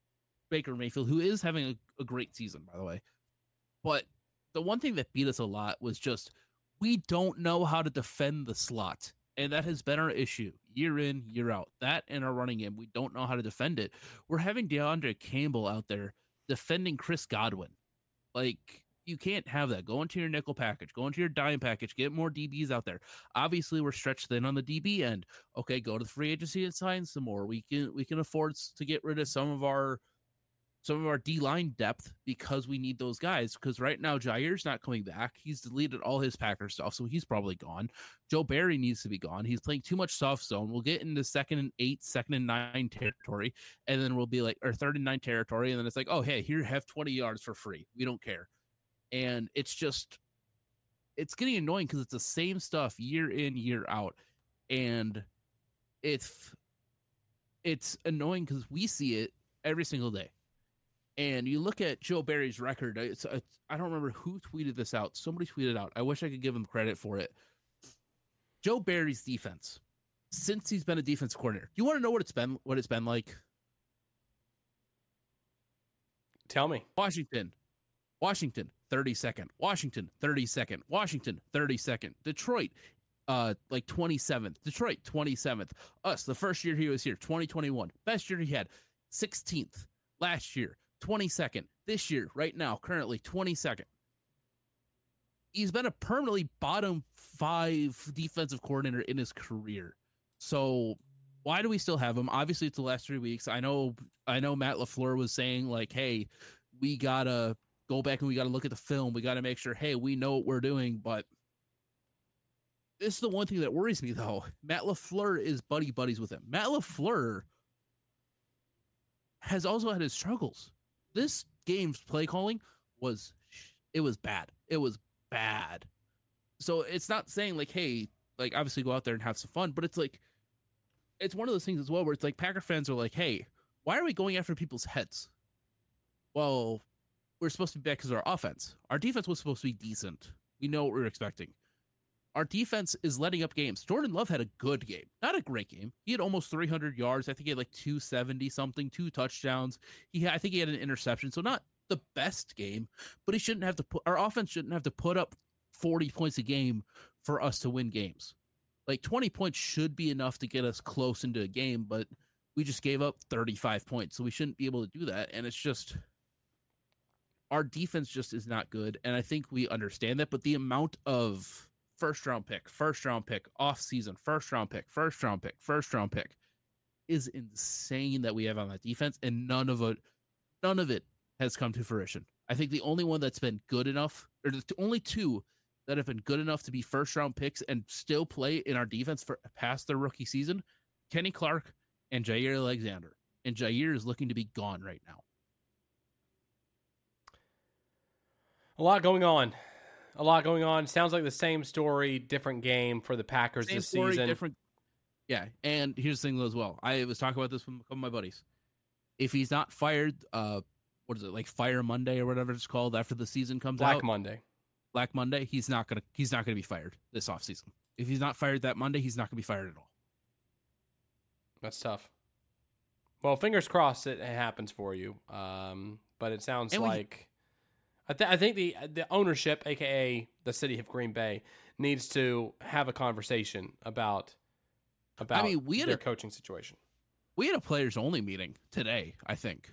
Baker Mayfield, who is having a, a great season, by the way. But the one thing that beat us a lot was just we don't know how to defend the slot. And that has been our issue year in, year out. That and our running game, we don't know how to defend it. We're having DeAndre Campbell out there defending Chris Godwin. Like, you can't have that. Go into your nickel package, go into your dime package, get more DBs out there. Obviously, we're stretched thin on the DB end. Okay, go to the free agency and sign some more. We can we can afford to get rid of some of our some of our D line depth because we need those guys. Because right now Jaire's not coming back. He's deleted all his Packer stuff, so he's probably gone. Joe Barry needs to be gone. He's playing too much soft zone. We'll get into second and eight, second and nine territory, and then we'll be like or third and nine territory, and then it's like, oh hey, here have twenty yards for free. We don't care, and it's just it's getting annoying because it's the same stuff year in year out, and it's it's annoying because we see it every single day and you look at Joe Barry's record. It's, it's, I don't remember who tweeted this out. Somebody tweeted out. I wish I could give him credit for it. Joe Barry's defense since he's been a defense coordinator. You want to know what it's been? What it's been like? Tell me. Washington, Washington, thirty second. Washington, thirty second. Washington, thirty second. Detroit, uh, like twenty seventh. Detroit, twenty seventh. Us, the first year he was here, twenty twenty one. Best year he had, sixteenth last year. 22nd. This year, right now, currently 22nd. He's been a permanently bottom five defensive coordinator in his career. So why do we still have him? Obviously, it's the last three weeks. I know I know Matt LaFleur was saying, like, hey, we gotta go back and we got to look at the film. We got to make sure, hey, we know what we're doing. But this is the one thing that worries me, though. Matt LaFleur is buddy buddies with him. Matt LaFleur has also had his struggles. This game's play calling was it was bad. It was bad. So it's not saying like, hey, like obviously go out there and have some fun, but it's like it's one of those things as well where it's like Packer fans are like, hey, why are we going after people's heads? Well, we're supposed to be back because our offense. Our defense was supposed to be decent. We know what we are expecting. Our defense is letting up games. Jordan Love had a good game, not a great game. He had almost 300 yards. I think he had like 270 something, two touchdowns. He, had, I think he had an interception. So not the best game, but he shouldn't have to put our offense shouldn't have to put up 40 points a game for us to win games. Like 20 points should be enough to get us close into a game, but we just gave up 35 points. So we shouldn't be able to do that. And it's just our defense just is not good. And I think we understand that. But the amount of first round pick, first round pick, off season, first round pick, first round pick, first round pick is insane that we have on that defense. And none of it, none of it has come to fruition. I think the only one that's been good enough, or the only two that have been good enough to be first round picks and still play in our defense for past their rookie season, Kenny Clark and Jaire Alexander. And Jaire is looking to be gone right now. A lot going on. A lot going on. Sounds like the same story, different game for the Packers same this story, season. Different. Yeah, and here's the thing as well. I was talking about this with a couple of my buddies. If he's not fired, uh, what is it like Fire Monday or whatever it's called after the season comes Black out? Black Monday. Black Monday. He's not gonna. He's not gonna be fired this offseason. If he's not fired that Monday, he's not gonna be fired at all. That's tough. Well, fingers crossed it happens for you. Um, but it sounds and like I, th- I think the the ownership, aka the city of Green Bay, needs to have a conversation about about I mean, we had their a, coaching situation. We had a players only meeting today. I think.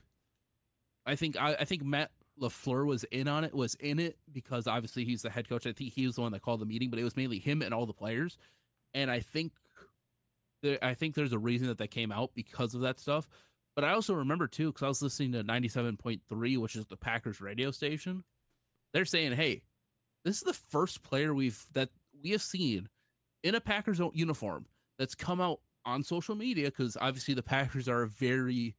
I think I, I think Matt LaFleur was in on it. Was in it because obviously he's the head coach. I think he was the one that called the meeting, but it was mainly him and all the players. And I think there, I think there's a reason that that came out because of that stuff. But I also remember too, because I was listening to 97.3, which is the Packers radio station. They're saying, hey, this is the first player we've that we have seen in a Packers uniform that's come out on social media because obviously the Packers are a very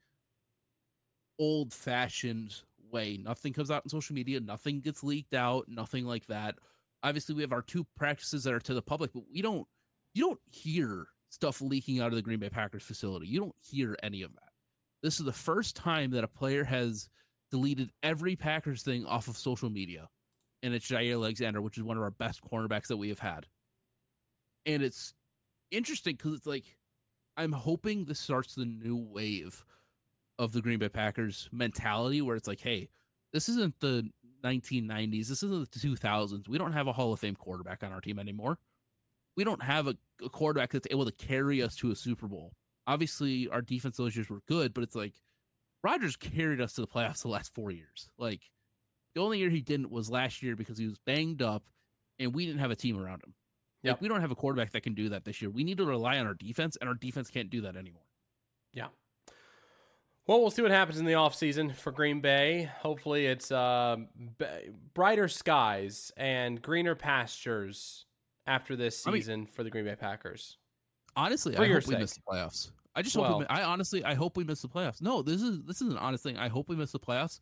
old fashioned way. Nothing comes out on social media, nothing gets leaked out, nothing like that. Obviously, we have our two practices that are to the public, but we don't you don't hear stuff leaking out of the Green Bay Packers facility. You don't hear any of that. This is the first time that a player has deleted every Packers thing off of social media. And it's Jaire Alexander, which is one of our best cornerbacks that we have had. And it's interesting because it's like, I'm hoping this starts the new wave of the Green Bay Packers mentality where it's like, hey, this isn't the 1990s. This isn't the 2000s. We don't have a Hall of Fame quarterback on our team anymore. We don't have a, a quarterback that's able to carry us to a Super Bowl obviously our defense those years were good, but it's like Rodgers carried us to the playoffs the last four years. Like the only year he didn't was last year because he was banged up and we didn't have a team around him. Yeah, like, we don't have a quarterback that can do that this year. We need to rely on our defense, and our defense can't do that anymore. Yeah. Well, we'll see what happens in the offseason for Green Bay. Hopefully, it's uh, b- brighter skies and greener pastures after this season I mean, for the Green Bay Packers. Honestly, for I hope sake. we miss the playoffs. I just well, hope we, I honestly I hope we miss the playoffs. No, this is this is an honest thing. I hope we miss the playoffs.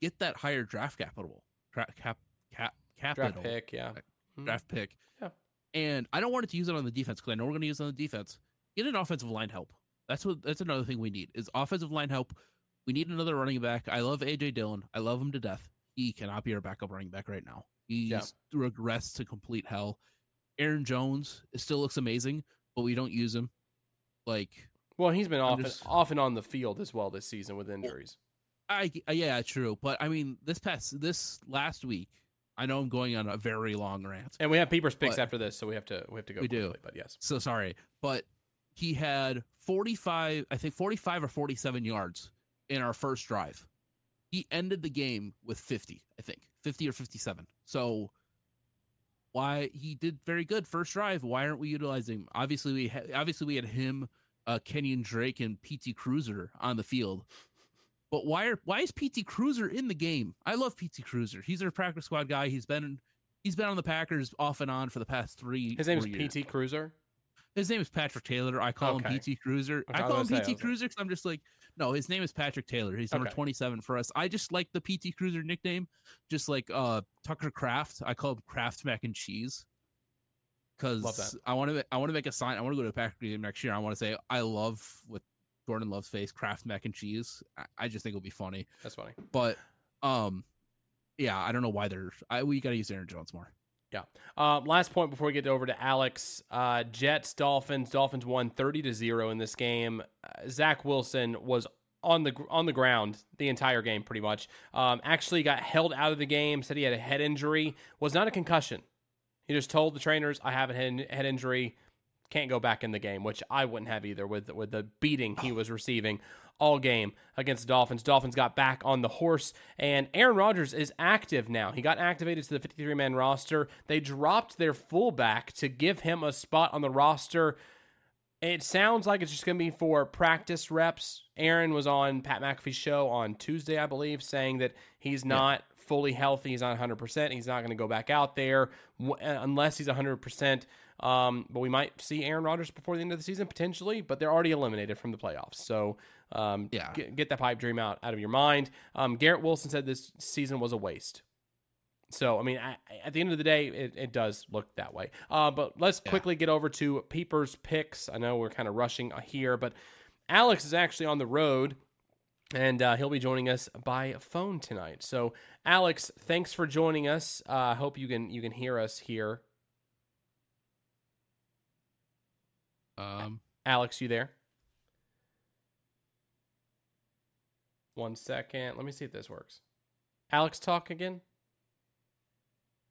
Get that higher draft capital. Tra- cap cap capital. Draft pick, yeah. Hmm. Draft pick. Yeah. And I don't want it to use it on the defense because I know we're going to use it on the defense. Get an offensive line help. That's what. That's another thing we need is offensive line help. We need another running back. I love AJ Dillon. I love him to death. He cannot be our backup running back right now. He's yeah. regressed to complete hell. Aaron Jones still looks amazing, but we don't use him. Like well, he's been off, just, off and on the field as well this season with injuries. I yeah, true. But I mean, this past this last week, I know I'm going on a very long rant, and we have Peepers picks but, after this, so we have to we have to go. We quickly, do, but yes. So sorry, but he had 45, I think 45 or 47 yards in our first drive. He ended the game with 50, I think 50 or 57. So why he did very good first drive? Why aren't we utilizing him? Obviously, we ha- obviously we had him uh, Kenyan Drake and PT Cruiser on the field. But why are why is PT Cruiser in the game? I love PT Cruiser. He's our practice squad guy. He's been he's been on the Packers off and on for the past three. His name is years. PT Cruiser. His name is Patrick Taylor. I call Okay. him PT Cruiser. Okay, I I call him I PT Cruiser because I'm just like, no, his name is Patrick Taylor. He's number Okay. 27 for us. I just like the PT Cruiser nickname, just like uh Tucker Kraft. I call him Kraft Mac and Cheese because I want to I want to make a sign. I want to go to a Packer game next year. I want to say I love with Jordan Love's face Kraft Mac and Cheese. I, I just think it'll be funny. That's funny. But um, yeah, I don't know why they're. I we got to use Aaron Jones more. Uh, last point before we get over to Alex. Uh, Jets, Dolphins. Dolphins won thirty to zero in this game. Uh, Zach Wilson was on the on the ground the entire game, pretty much. Um, actually, got held out of the game. Said he had a head injury. Was not a concussion. He just told the trainers, "I have a head, head injury. Can't go back in the game." Which I wouldn't have either with with the beating he was receiving all game against the Dolphins. Dolphins got back on the horse, and Aaron Rodgers is active now. He got activated to the 53 man roster. They dropped their fullback to give him a spot on the roster. It sounds like it's just going to be for practice reps. Aaron was on Pat McAfee's show on Tuesday, I believe, saying that he's not fully healthy. He's not 100%. He's not going to go back out there w- unless he's 100%. Um, but we might see Aaron Rodgers before the end of the season, potentially, but they're already eliminated from the playoffs. So um, Yeah. get, get that pipe dream out, out of your mind. Um, Garrett Wilson said this season was a waste. So, I mean, I, at the end of the day, it, it does look that way. Uh, but let's Yeah. quickly get over to Peeper's picks. I know we're kind of rushing here, but Alex is actually on the road, and uh, he'll be joining us by phone tonight. So, Alex, thanks for joining us. Uh, I hope you can you can hear us here. Um, Alex, you there? One second. Let me see if this works. Alex, talk again.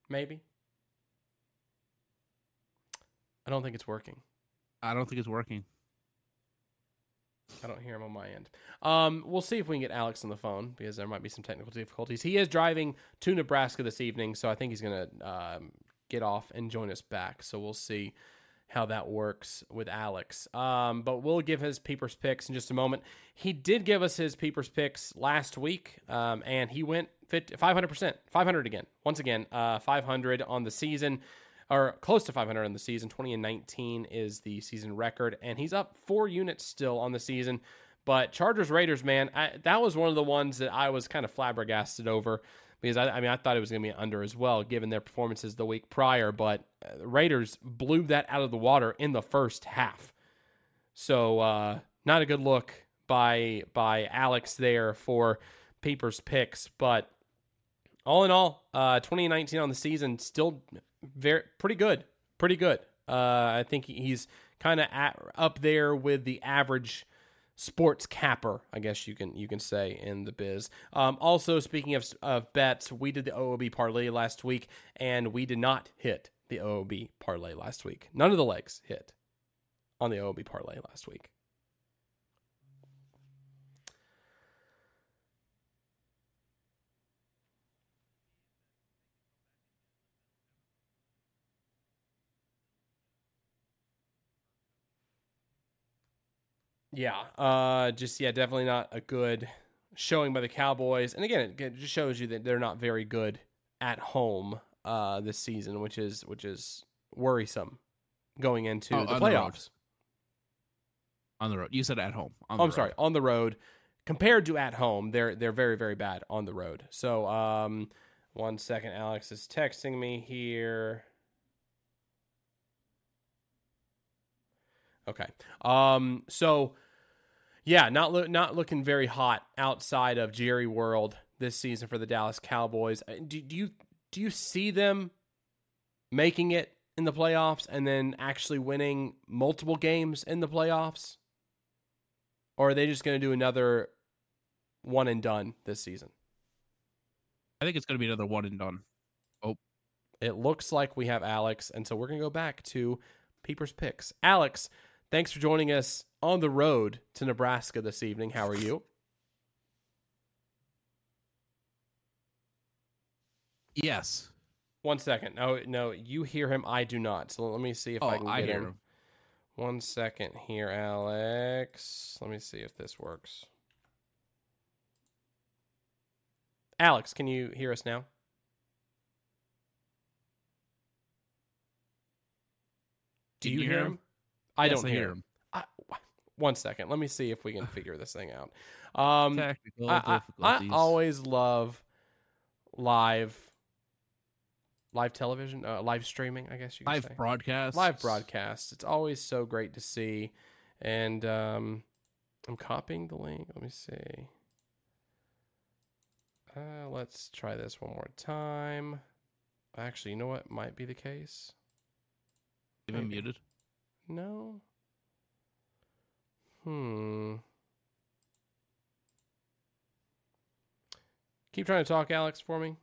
Maybe. I don't think it's working. I don't think it's working. I don't hear him on my end. Um, we'll see if we can get Alex on the phone because there might be some technical difficulties. He is driving to Nebraska this evening, so I think he's going to um, get off and join us back. So we'll see how that works with Alex. Um, but we'll give his Peepers picks in just a moment. He did give us his Peepers picks last week, um, and he went 50, 500%, 500 again. Once again, uh, 500 on the season or close to 500 in the season. 20 and 19 is the season record, and he's up four units still on the season. But Chargers Raiders, man, I, that was one of the ones that I was kind of flabbergasted over because I, I mean I thought it was going to be under as well, given their performances the week prior. But uh, the Raiders blew that out of the water in the first half. So uh, not a good look by by Alex there for Peepers picks, but all in all, uh, 2019 on the season still very pretty good, pretty good. Uh, I think he's kind of up there with the average sports capper, I guess you can you can say in the biz. Um, also, speaking of of bets, we did the OOB parlay last week, and we did not hit the OOB parlay last week. None of the legs hit on the OOB parlay last week. Yeah, uh, just yeah, definitely not a good showing by the Cowboys. And again, it just shows you that they're not very good at home uh, this season, which is which is worrisome going into Oh, the on the playoffs. On the road, you said at home. Oh, the I'm road. sorry, on the road. Compared to at home, they're they're very very bad on the road. So, um, one second, Alex is texting me here. Okay. Um. So, yeah, not loo- not looking very hot outside of Jerry World this season for the Dallas Cowboys. Uh, Do, do you do you see them making it in the playoffs and then actually winning multiple games in the playoffs? Or are they just going to do another one and done this season? I think it's going to be another one and done. Oh. It looks like we have Alex, and so we're going to go back to Peepers Picks. Alex, thanks for joining us on the road to Nebraska this evening. How are you? Yes. One second. No, no, you hear him. I do not. So let me see if oh, I can I get hear him. him. One second here, Alex. Let me see if this works. Alex, can you hear us now? Do you, hear him? I Yes, don't I hear hear him. him. I, one second. Let me see if we can figure this thing out. Um, Technical I, I, I always love live live television, uh, live streaming. I guess you could live say. broadcast. live broadcast. It's always so great to see. And um, I'm copying the link. Let me see. Uh, let's try this one more time. Actually, you know what might be the case? Even muted. No. Hmm. Keep trying to talk, Alex, for me.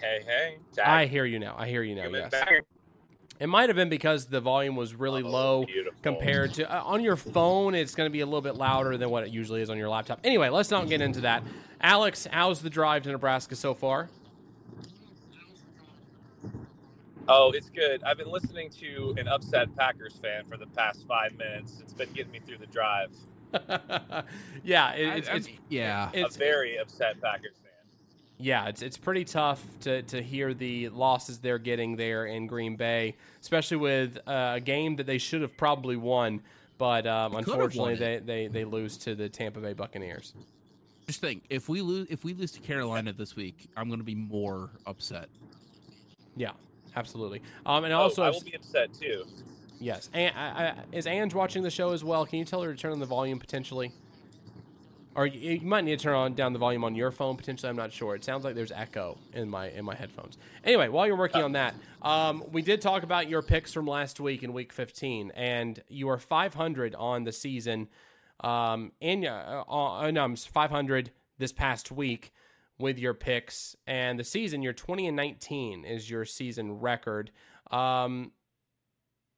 Hey, hey. I hear you now. I hear you now. Yes. back. It might have been because the volume was really Oh, low beautiful. compared to uh, on your phone. It's going to be a little bit louder than what it usually is on your laptop. Anyway, let's not get into that. Alex, how's the drive to Nebraska so far? Oh, it's good. I've been listening to an upset Packers fan for the past five minutes. It's been getting me through the drive. yeah, it, it's, I it's yeah. it's a very upset Packers fan. yeah, it's it's pretty tough to to hear the losses they're getting there in Green Bay, especially with uh, a game that they should have probably won, but um, They could have unfortunately won they, they they lose to the Tampa Bay Buccaneers. Just think, if we lose, if we lose to Carolina this week, I'm going to be more upset. Yeah, absolutely. Um, and Oh, also I will be upset too. Yes. And, I, I, is Ange watching the show as well? Can you tell her to turn on the volume potentially? Or you, you might need to turn on down the volume on your phone potentially. I'm not sure. It sounds like there's echo in my in my headphones. Anyway, while you're working on that, um, we did talk about your picks from last week in Week 15, and you are 500 on the season. Um, in uh, uh, no, I'm 500 this past week with your picks, and the season you're 20 and 19 is your season record. Um,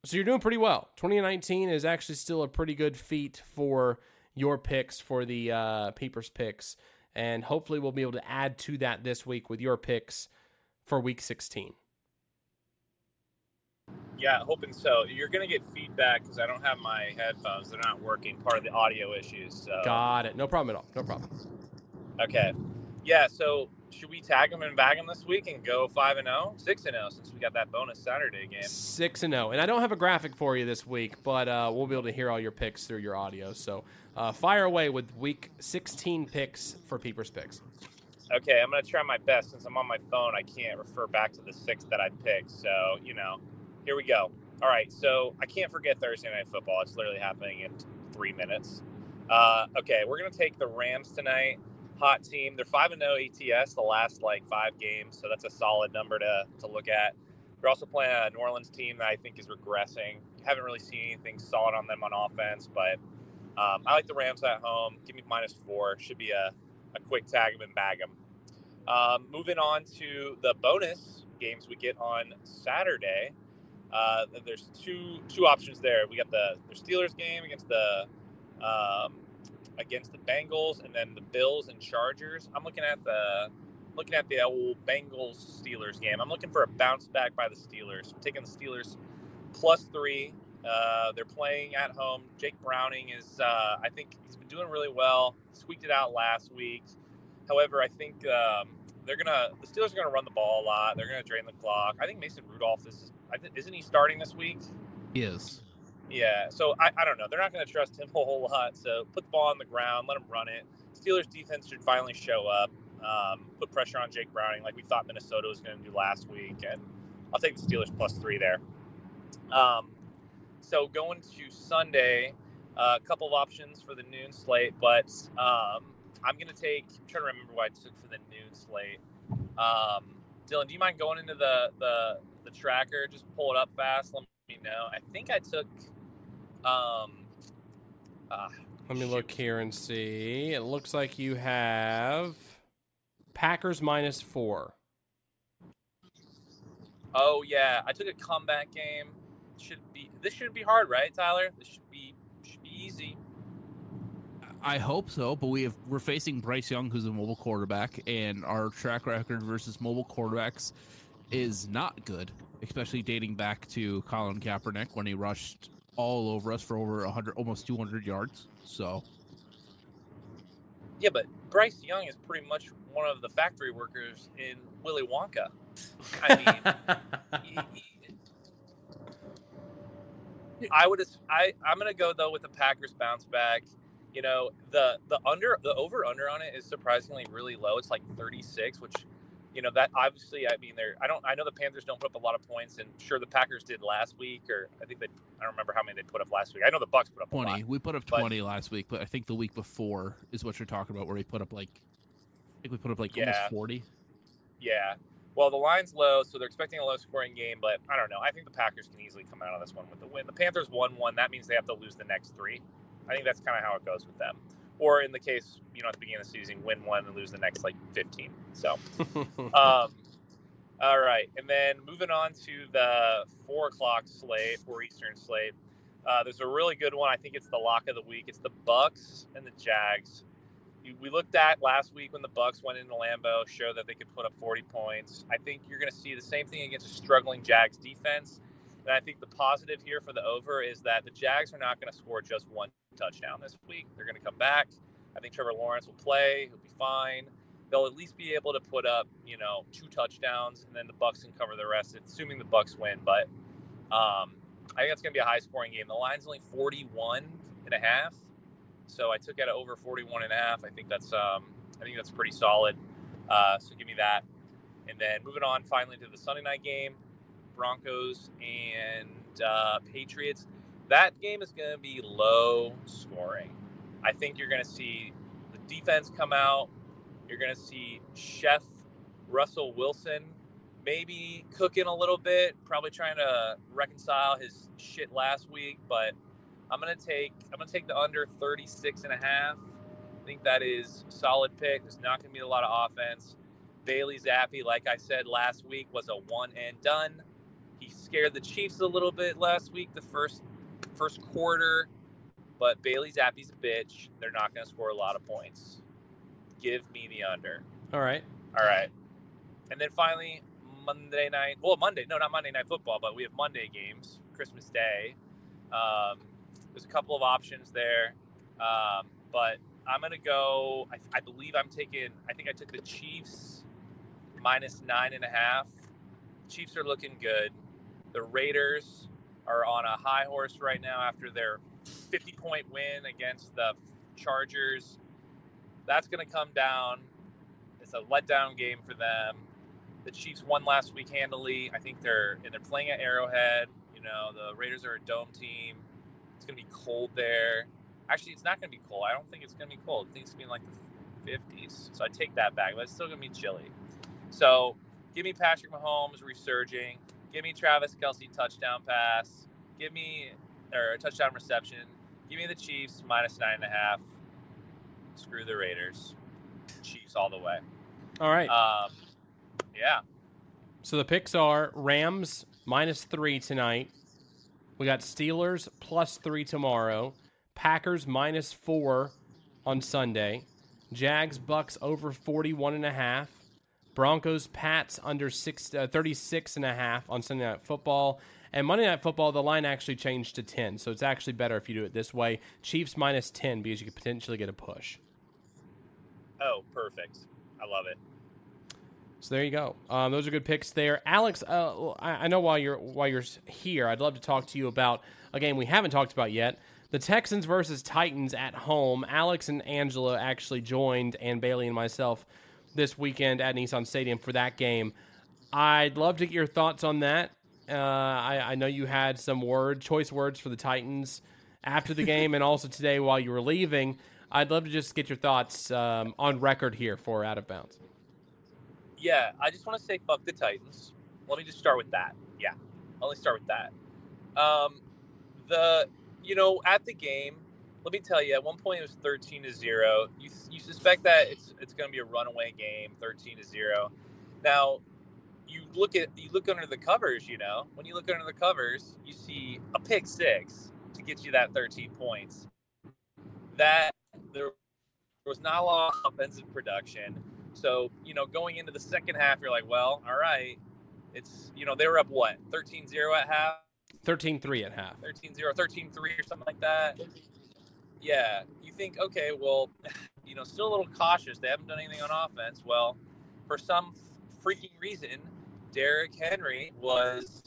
so you're doing pretty well. 2019 is actually still a pretty good feat for your picks for the uh, Peepers picks, and hopefully we'll be able to add to that this week with your picks for Week 16. Yeah, hoping so. You're gonna get feedback because I don't have my headphones; they're not working. Part of the audio issues. So Got it. No problem at all. No problem. okay, yeah. So should we tag them and bag them this week and go five and zero, six and zero since we got that bonus Saturday game? Six and zero, and I don't have a graphic for you this week, but uh, we'll be able to hear all your picks through your audio. So uh, fire away with Week 16 picks for Peepers picks. Okay, I'm gonna try my best since I'm on my phone. I can't refer back to the six that I picked. So you know, here we go. All right, so I can't forget Thursday night football. It's literally happening in three minutes. Uh, okay, we're gonna take the Rams tonight. Hot team. They're five and zero ATS the last like five games, so that's a solid number to to look at. We're also playing a New Orleans team that I think is regressing. Haven't really seen anything solid on them on offense, but um, I like the Rams at home. Give me minus four. Should be a a quick tag them and bag them. Um, moving on to the bonus games we get on Saturday. Uh, there's two two options there. We got the, the Steelers game against the um, against the Bengals, and then the Bills and Chargers. I'm looking at the looking at the old Bengals Steelers game. I'm looking for a bounce back by the Steelers. I'm taking the Steelers plus three. Uh, they're playing at home. Jake Browning is, uh, I think, he's been doing really well. Squeaked it out last week. However, I think um, they're gonna the Steelers are gonna run the ball a lot. They're gonna drain the clock. I think Mason Rudolph is, isn't he starting this week? Is Yeah, so I, I don't know. They're not going to trust him a whole lot. So put the ball on the ground, let him run it. Steelers defense should finally show up, um, put pressure on Jake Browning like we thought Minnesota was going to do last week. And I'll take the Steelers plus three there. Um, so going to Sunday, uh, a couple of options for the noon slate, but um, I'm going to take, I'm trying to remember what I took for the noon slate. Um, Dillon, do you mind going into the, the, the tracker? Just pull it up fast. Let me know. I think I took. Um, uh, Let me look here and see. It looks like you have Packers minus four. Oh yeah, I took a comeback game. Should be this shouldn't be hard, right, Tylor? This should be should be easy. I hope so, but we have we're facing Bryce Young, who's a mobile quarterback, and our track record versus mobile quarterbacks is not good, especially dating back to Colin Kaepernick when he rushed all over us for over 100, almost 200 yards. So Yeah, but Bryce Young is pretty much one of the factory workers in Willy Wonka. I mean, he, he, I would. I I'm gonna go though with the Packers bounce back. You know, the the under the over under on it is surprisingly really low. It's like 36, which you know that obviously I mean they're I don't I know the Panthers don't put up a lot of points and sure the Packers did last week or I think they I don't remember how many they put up last week. I know the Bucks put up 20. We put up 20 but, last week, but I think the week before is what you're talking about where we put up like I think we put up like yeah. almost 40. Yeah. Well, the line's low, so they're expecting a low scoring game, but I don't know. I think the Packers can easily come out of this one with the win. The Panthers won one. That means they have to lose the next three. I think that's kind of how it goes with them. Or in the case, you know, at the beginning of the season, win one and lose the next like 15. So, um, all right. And then moving on to the four o'clock slate, four Eastern slate. Uh, there's a really good one. I think it's the lock of the week. It's the Bucks and the Jags we looked at last week when the Bucks went into Lambeau, showed that they could put up 40 points. I think you're going to see the same thing against a struggling Jags defense. And I think the positive here for the over is that the Jags are not going to score just one touchdown this week. They're going to come back. I think Trevor Lawrence will play. He'll be fine. They'll at least be able to put up, you know, two touchdowns, and then the Bucks can cover the rest, assuming the Bucks win. But um, I think that's going to be a high-scoring game. The line's only 41 and a half. So I took it over 41 and a half. I think that's um, I think that's pretty solid. Uh, so give me that. And then moving on finally to the Sunday night game, Broncos and uh, Patriots. That game is going to be low scoring. I think you're going to see the defense come out. You're going to see Chef Russell Wilson maybe cooking a little bit, probably trying to reconcile his shit last week, but I'm gonna take I'm gonna take the under 36 and a half. I think that is solid pick. There's not gonna be a lot of offense. Bailey Zappe, like I said last week, was a one and done. He scared the Chiefs a little bit last week, the first first quarter. But Bailey Zappe's a bitch. They're not gonna score a lot of points. Give me the under. All right. All right. And then finally, Monday night. Well, Monday. No, not Monday night football, but we have Monday games. Christmas Day. Um, there's a couple of options there, um, but I'm gonna go. I, I, believe I'm taking. I think I took the Chiefs minus nine and a half. Chiefs are looking good. The Raiders are on a high horse right now after their 50 point win against the Chargers. That's gonna come down. It's a letdown game for them. The Chiefs won last week handily. I think they're and they're playing at Arrowhead. You know, the Raiders are a dome team It's going to be cold there. Actually, it's not going to be cold. I don't think it's going to be cold. I think it's going to be like the 50s. So I take that back, but it's still going to be chilly. So give me Patrick Mahomes resurging. Give me Travis Kelce touchdown pass. Give me or a touchdown reception. Give me the Chiefs minus nine and a half. Screw the Raiders. Chiefs all the way. All right. Um, yeah. So the picks are Rams minus three tonight. We got Steelers plus three tomorrow, Packers minus four on Sunday, Jags Bucks over 41 and a half, Broncos Pats under six, uh, 36 and a half on Sunday Night Football. And Monday Night Football, the line actually changed to 10. So it's actually better if you do it this way. Chiefs minus 10 because you could potentially get a push. Oh, perfect. I love it. So there you go. Um, those are good picks there, Alex. Uh, I, I, know while you're while you're here, I'd love to talk to you about a game we haven't talked about yet: the Texans versus Titans at home. Alex and Angela actually joined, and Bailey and myself this weekend at Nissan Stadium for that game. I'd love to get your thoughts on that. Uh, I, I know you had some word choice words for the Titans after the game, and also today while you were leaving. I'd love to just get your thoughts um, on record here for Out of Bounds yeah, I just want to say fuck the Titans. Let me just start with that. Yeah, let me start with that. Um, the you know at the game, let me tell you, at one point it was thirteen to zero. You you suspect that it's it's going to be a runaway game, thirteen to zero. Now, you look at you look under the covers. You know, when you look under the covers, you see a pick six to get you that thirteen points. That there was not a lot of offensive production so, you know, going into the second half, you're like, well, all right. It's, you know, they were up what, 13 0 at half? 13 3 at half. 13 0, 13 3 or something like that. Yeah. You think, okay, well, you know, still a little cautious. They haven't done anything on offense. Well, for some freaking reason, Derrick Henry was,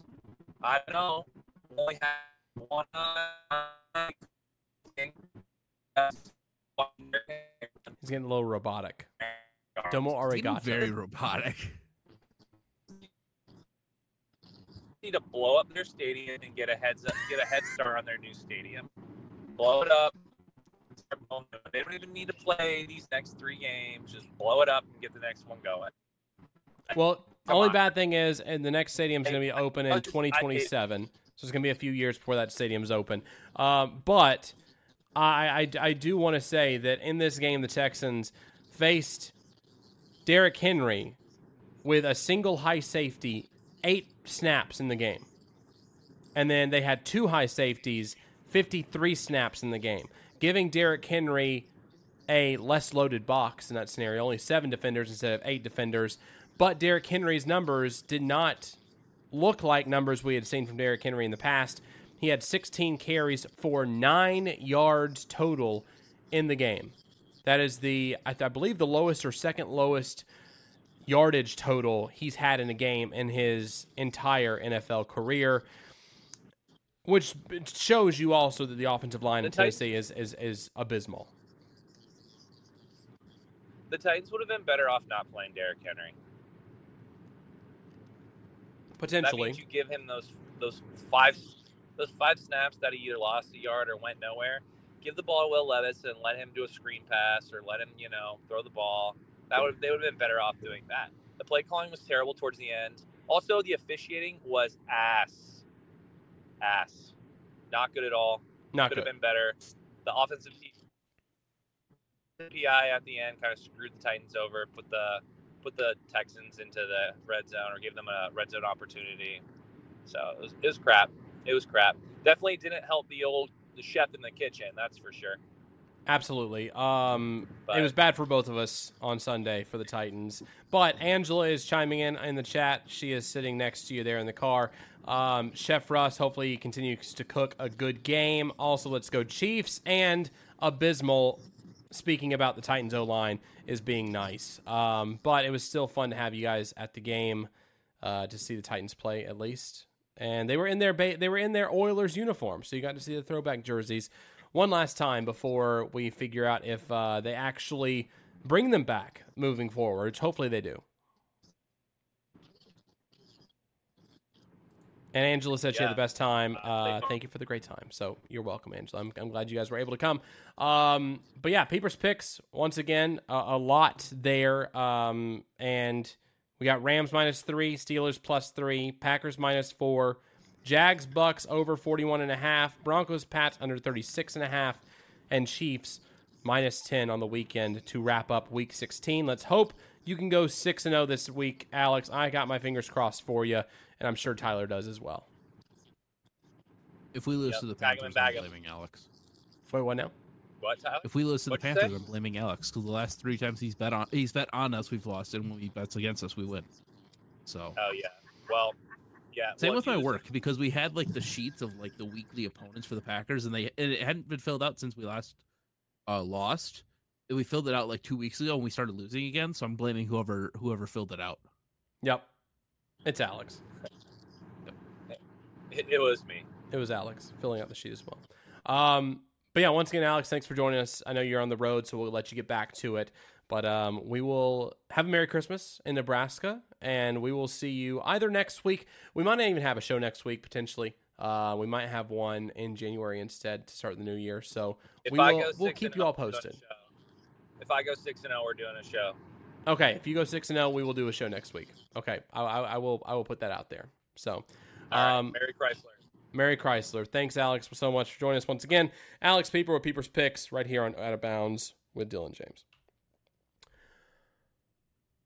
I don't know, only had one. He's getting a little robotic. Domo arigato. Very robotic. need to blow up their stadium and get a heads up, get a head start on their new stadium. Blow it up. They don't even need to play these next three games. Just blow it up and get the next one going. Well, Come only on. bad thing is, and the next stadium's going to be open in I just- I hate- 2027, so it's going to be a few years before that stadium's open. Um, but I, I, I do want to say that in this game, the Texans faced Derrick Henry with a single high safety, eight snaps in the game, and then they had two high safeties, 53 snaps in the game, giving Derrick Henry a less loaded box in that scenario, only seven defenders instead of eight defenders. But Derrick Henry's numbers did not look like numbers we had seen from Derrick Henry in the past. He had 16 carries for nine yards total in the game. That is the, I, I believe, the lowest or second lowest yardage total he's had in a game in his entire NFL career. Which shows you also that the offensive line The Titans- Tennessee is, is, is abysmal. The Titans would have been better off not playing Derrick Henry. Potentially. you give him those those five those five snaps that he either lost a yard or went nowhere. Give the ball to Will Levis and let him do a screen pass or let him, you know, throw the ball. That would they would have been better off doing that. The play calling was terrible towards the end. Also, the officiating was ass, ass, not good at all. Not Could good. have been better. The offensive PI at the end kind of screwed the Titans over. Put the put the Texans into the red zone or gave them a red zone opportunity. So it was, it was crap. It was crap. Definitely didn't help the old the chef in the kitchen. That's for sure. Absolutely. Um, it was bad for both of us on Sunday for the Titans. But Angela is chiming in in the chat. She is sitting next to you there in the car. Um, Chef Russ, hopefully continues to cook a good game. Also, let's go Chiefs and abysmal. Speaking about the Titans O line is being nice, um, but it was still fun to have you guys at the game uh, to see the Titans play at least. And they were in their ba- they were in their Oilers uniform, so you got to see the throwback jerseys one last time before we figure out if uh, they actually bring them back moving forward. Hopefully they do. And Angela said she had the best time. Uh, thank you for the great time. So you're welcome, Angela. I'm, I'm glad you guys were able to come. Um, but yeah, Peepers picks once again a, a lot there. Um, and we got Rams minus three, Steelers plus three, Packers minus four, Jags Bucks over 41 and a half, Broncos Pats under 36 and a half, and Chiefs minus 10 on the weekend to wrap up week 16. Let's hope you can go 6 and 0 this week, Alex. I got my fingers crossed for you, and I'm sure Tylor does as well. If we lose Yep, to the tag 'em and Panthers, I'm bag 'em. blaming Alex. Wait, what now? What Tylor? If we lose to the What'd you Panthers, say? I'm blaming Alex because the last three times he's bet on he's bet on us, we've lost, and when he bets against us, we win. So Oh yeah. Well, yeah. same well, with my lose- work because we had like the sheets of like the weekly opponents for the Packers, and they and it hadn't been filled out since we last uh lost. And We filled it out like two weeks ago, and we started losing again. So I'm blaming whoever whoever filled it out. Yep. It's Alex. It, it was me. It was Alex filling out the sheet as well. Um, but yeah, once again, Alex, thanks for joining us. I know you're on the road, so we'll let you get back to it. But um, we will have a Merry Christmas in Nebraska, and we will see you either next week. We might not even have a show next week, potentially. Uh, we might have one in January instead to start the new year. So If we will, we'll keep you all oh, we're doing a posted. If I go six and zero, we're doing a show. Okay, if you go six and zero, we will do a show next week. Okay, I, I, I will I will put that out there. So, All right. um, Merry Chrysler. Mary Chrysler. Thanks, Alex, so much for joining us once again. Alex Pieper with Peeper's Picks right here on Out of Bounds with Dillon James.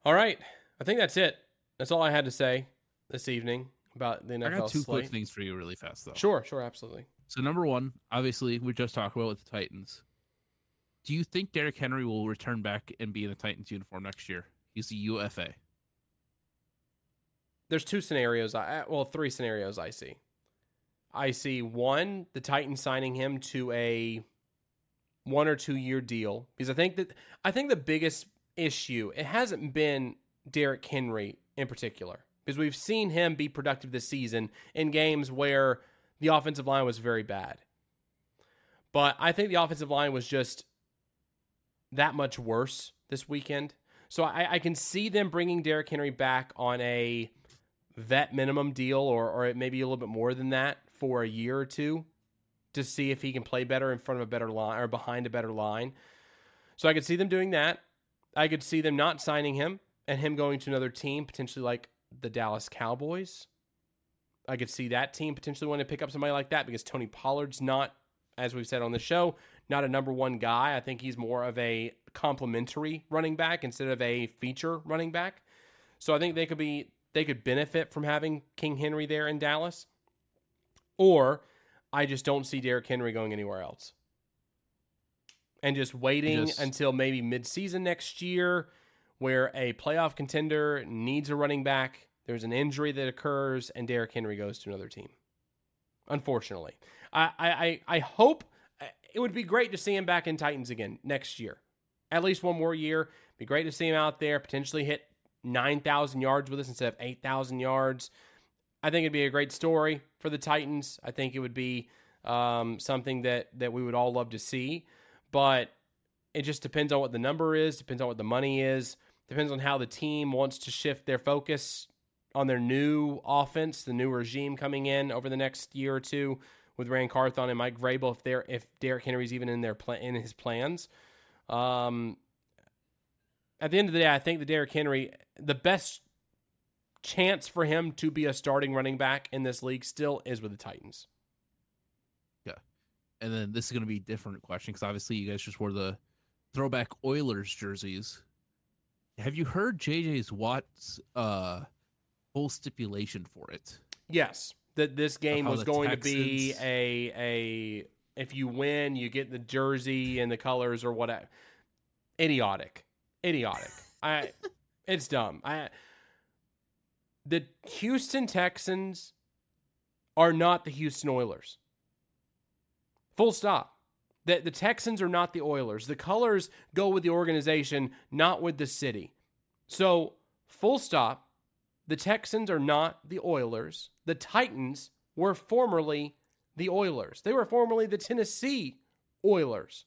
All right. I think that's it. That's all I had to say this evening about the NFL I got two slate. quick things for you, really fast though. Sure, sure, absolutely. So number one, obviously, we just talked about with the Titans. Do you think Derrick Henry will return back and be in a Titans uniform next year? He's a UFA. There's two scenarios. I well, three scenarios I see. I see one, the Titans signing him to a one or two year deal because I think that I think the biggest issue it hasn't been Derrick Henry in particular because we've seen him be productive this season in games where the offensive line was very bad. But I think the offensive line was just that much worse this weekend. So I, I can see them bringing Derrick Henry back on a vet minimum deal or, or maybe a little bit more than that for a year or two to see if he can play better in front of a better line or behind a better line. So I could see them doing that. I could see them not signing him and him going to another team, potentially like the Dallas Cowboys. I could see that team potentially wanting to pick up somebody like that because Tony Pollard's not, as we've said on the show, not a number one guy. I think he's more of a complementary running back instead of a feature running back. So I think they could be they could benefit from having King Henry there in Dallas. Or I just don't see Derrick Henry going anywhere else. And just waiting just, until maybe midseason next year where a playoff contender needs a running back, there's an injury that occurs, and Derrick Henry goes to another team. Unfortunately. I, I, I hope it would be great to see him back in Titans again next year. At least one more year. Be great to see him out there, potentially hit 9,000 yards with us instead of 8,000 yards. I think it'd be a great story for the Titans. I think it would be um, something that that we would all love to see, but it just depends on what the number is, depends on what the money is, depends on how the team wants to shift their focus on their new offense, the new regime coming in over the next year or two with Ran Carthon and Mike Vrabel if they're if Derrick Henry's even in their plan in his plans. Um, at the end of the day, I think the Derrick Henry the best chance for him to be a starting running back in this league still is with the Titans. Yeah. And then this is going to be a different question because obviously you guys just wore the throwback Oilers jerseys. Have you heard JJ's Watt's uh, full stipulation for it? Yes. That this game was going Texans... to be a a if you win, you get the jersey and the colors or whatever. Idiotic. Idiotic. I it's dumb. I the Houston Texans are not the Houston Oilers. Full stop. The, the Texans are not the Oilers. The colors go with the organization, not with the city. So, full stop. The Texans are not the Oilers. The Titans were formerly the Oilers. They were formerly the Tennessee Oilers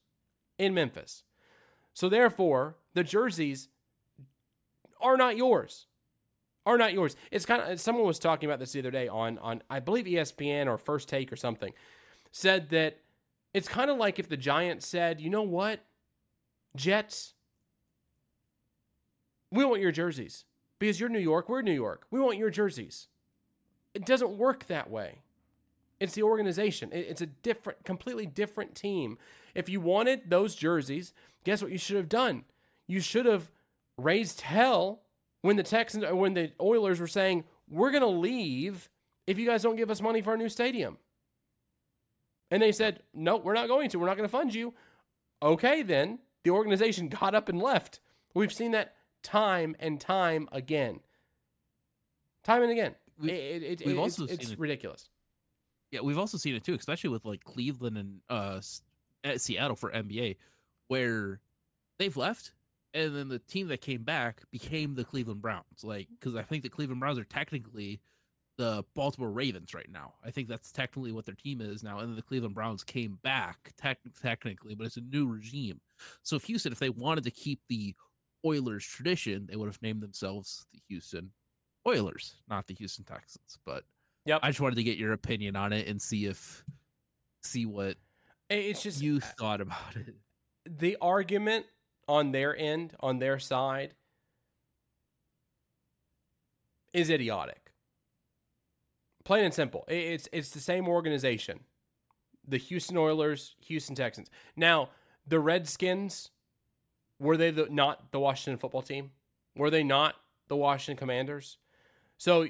in Memphis. So, therefore, the jerseys are not yours are not yours. It's kind of someone was talking about this the other day on on I believe ESPN or First Take or something said that it's kind of like if the Giants said, "You know what? Jets, we want your jerseys because you're New York, we're New York. We want your jerseys." It doesn't work that way. It's the organization. It's a different, completely different team. If you wanted those jerseys, guess what you should have done? You should have raised hell when the Texans when the Oilers were saying, "We're going to leave if you guys don't give us money for our new stadium." And they said, "No, we're not going to. We're not going to fund you." Okay, then the organization got up and left. We've seen that time and time again. Time and again. We, it, it, we've it, also it's, it's ridiculous. Yeah, we've also seen it too, especially with like Cleveland and uh, Seattle for NBA, where they've left and then the team that came back became the Cleveland Browns. Like, because I think the Cleveland Browns are technically the Baltimore Ravens right now. I think that's technically what their team is now. And then the Cleveland Browns came back tech- technically, but it's a new regime. So if Houston, if they wanted to keep the Oilers tradition, they would have named themselves the Houston Oilers, not the Houston Texans. But yep. I just wanted to get your opinion on it and see if see what it's just you uh, thought about it. The argument on their end, on their side, is idiotic. Plain and simple. It's it's the same organization. The Houston Oilers, Houston Texans. Now, the Redskins, were they the, not the Washington football team? Were they not the Washington Commanders? So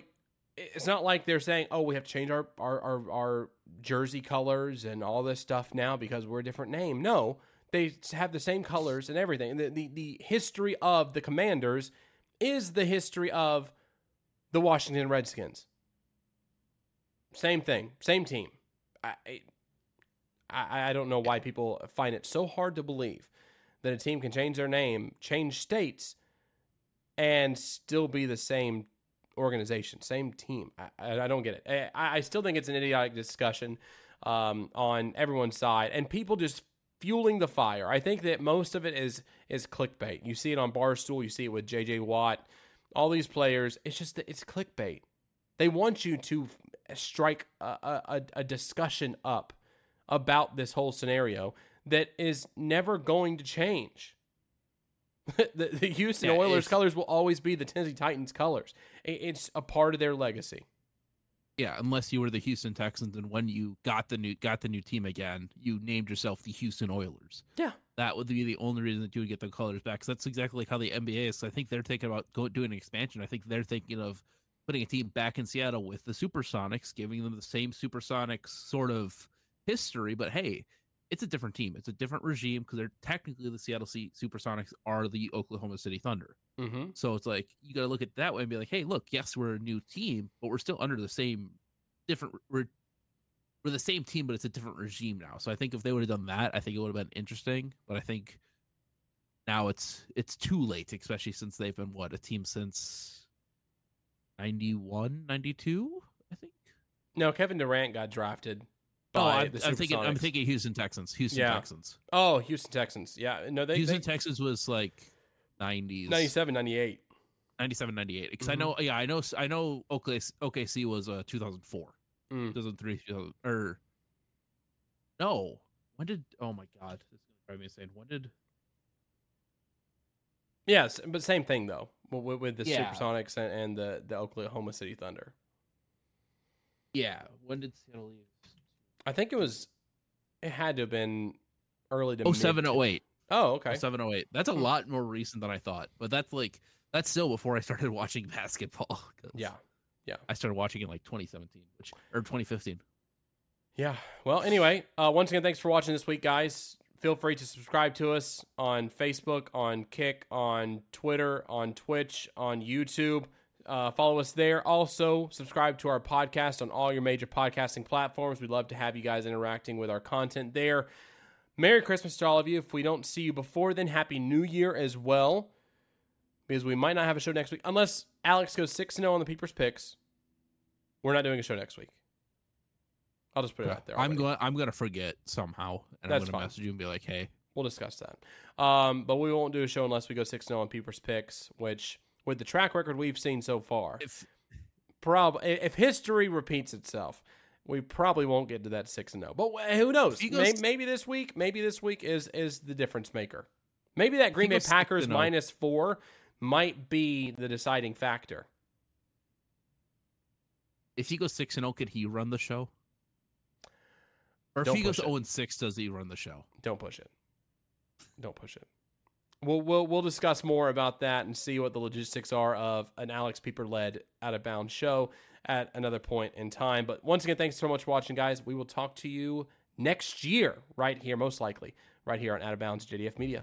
it's not like they're saying, "Oh, we have to change our our our, our jersey colors and all this stuff now because we're a different name." No, they have the same colors and everything. The, the, the history of the Commanders is the history of the Washington Redskins. Same thing, same team. I, I, I don't know why people find it so hard to believe that a team can change their name, change states, and still be the same organization, same team. I, I, don't get it. I, I still think it's an idiotic discussion um, on everyone's side, and people just fueling the fire. I think that most of it is is clickbait. You see it on Barstool, you see it with JJ Watt, all these players. It's just it's clickbait. They want you to strike a, a, a discussion up about this whole scenario that is never going to change. the, the, Houston yeah, Oilers colors will always be the Tennessee Titans colors. It's a part of their legacy. Yeah, unless you were the Houston Texans and when you got the new got the new team again, you named yourself the Houston Oilers. Yeah, that would be the only reason that you would get the colors back. Because that's exactly like how the NBA is. I think they're thinking about going doing an expansion. I think they're thinking of putting a team back in Seattle with the Supersonics, giving them the same Supersonics sort of history. But hey, it's a different team. It's a different regime because they're technically the Seattle Sea Supersonics are the Oklahoma City Thunder. Mm-hmm. So it's like you got to look at that way and be like, hey, look, yes, we're a new team, but we're still under the same different. We're we're the same team, but it's a different regime now. So I think if they would have done that, I think it would have been interesting. But I think now it's it's too late, especially since they've been what a team since 91, 92, I think. No, Kevin Durant got drafted Oh, I, am thinking. I'm thinking Houston Texans. Houston yeah. Texans. Oh, Houston Texans. Yeah, no, they Houston they, Texans was like 90s, 97, 98. 97, 98. Because mm-hmm. I know, yeah, I know, I know. OKC, OKC was uh 2004, mm. 2003, 2000, or no. When did? Oh my God, this is gonna drive me insane. When did? Yes, but same thing though with, with the yeah. Supersonics and, and the the Oklahoma City Thunder. Yeah, when did Seattle leave? I think it was. It had to have been early to. Oh seven oh eight. Oh okay. Seven oh eight. That's a hmm. lot more recent than I thought, but that's like that's still before I started watching basketball. Yeah, yeah. I started watching it like 2017, which or 2015. Yeah. Well, anyway, uh, once again, thanks for watching this week, guys. Feel free to subscribe to us on Facebook, on Kick, on Twitter, on Twitch, on YouTube. Uh, follow us there. Also, subscribe to our podcast on all your major podcasting platforms. We'd love to have you guys interacting with our content there. Merry Christmas to all of you. If we don't see you before then, Happy New Year as well. Because we might not have a show next week unless Alex goes 6 0 on the Peepers picks. We're not doing a show next week. I'll just put it out there. Already. I'm going. I'm going to forget somehow, and That's I'm going to message you and be like, "Hey." We'll discuss that. Um, but we won't do a show unless we go six 0 on Peepers picks, which with the track record we've seen so far, if probably if history repeats itself, we probably won't get to that six and zero. Oh. But who knows? Maybe, maybe, this week, maybe this week is is the difference maker. Maybe that Green Bay Packers oh. minus four might be the deciding factor. If he goes six and zero, could he run the show? Or if Don't he goes zero oh and six, does he run the show? Don't push it. Don't push it. We'll, we'll we'll discuss more about that and see what the logistics are of an Alex Pieper led out of bounds show at another point in time. But once again, thanks so much for watching, guys. We will talk to you next year, right here, most likely, right here on Out of Bounds JDF Media.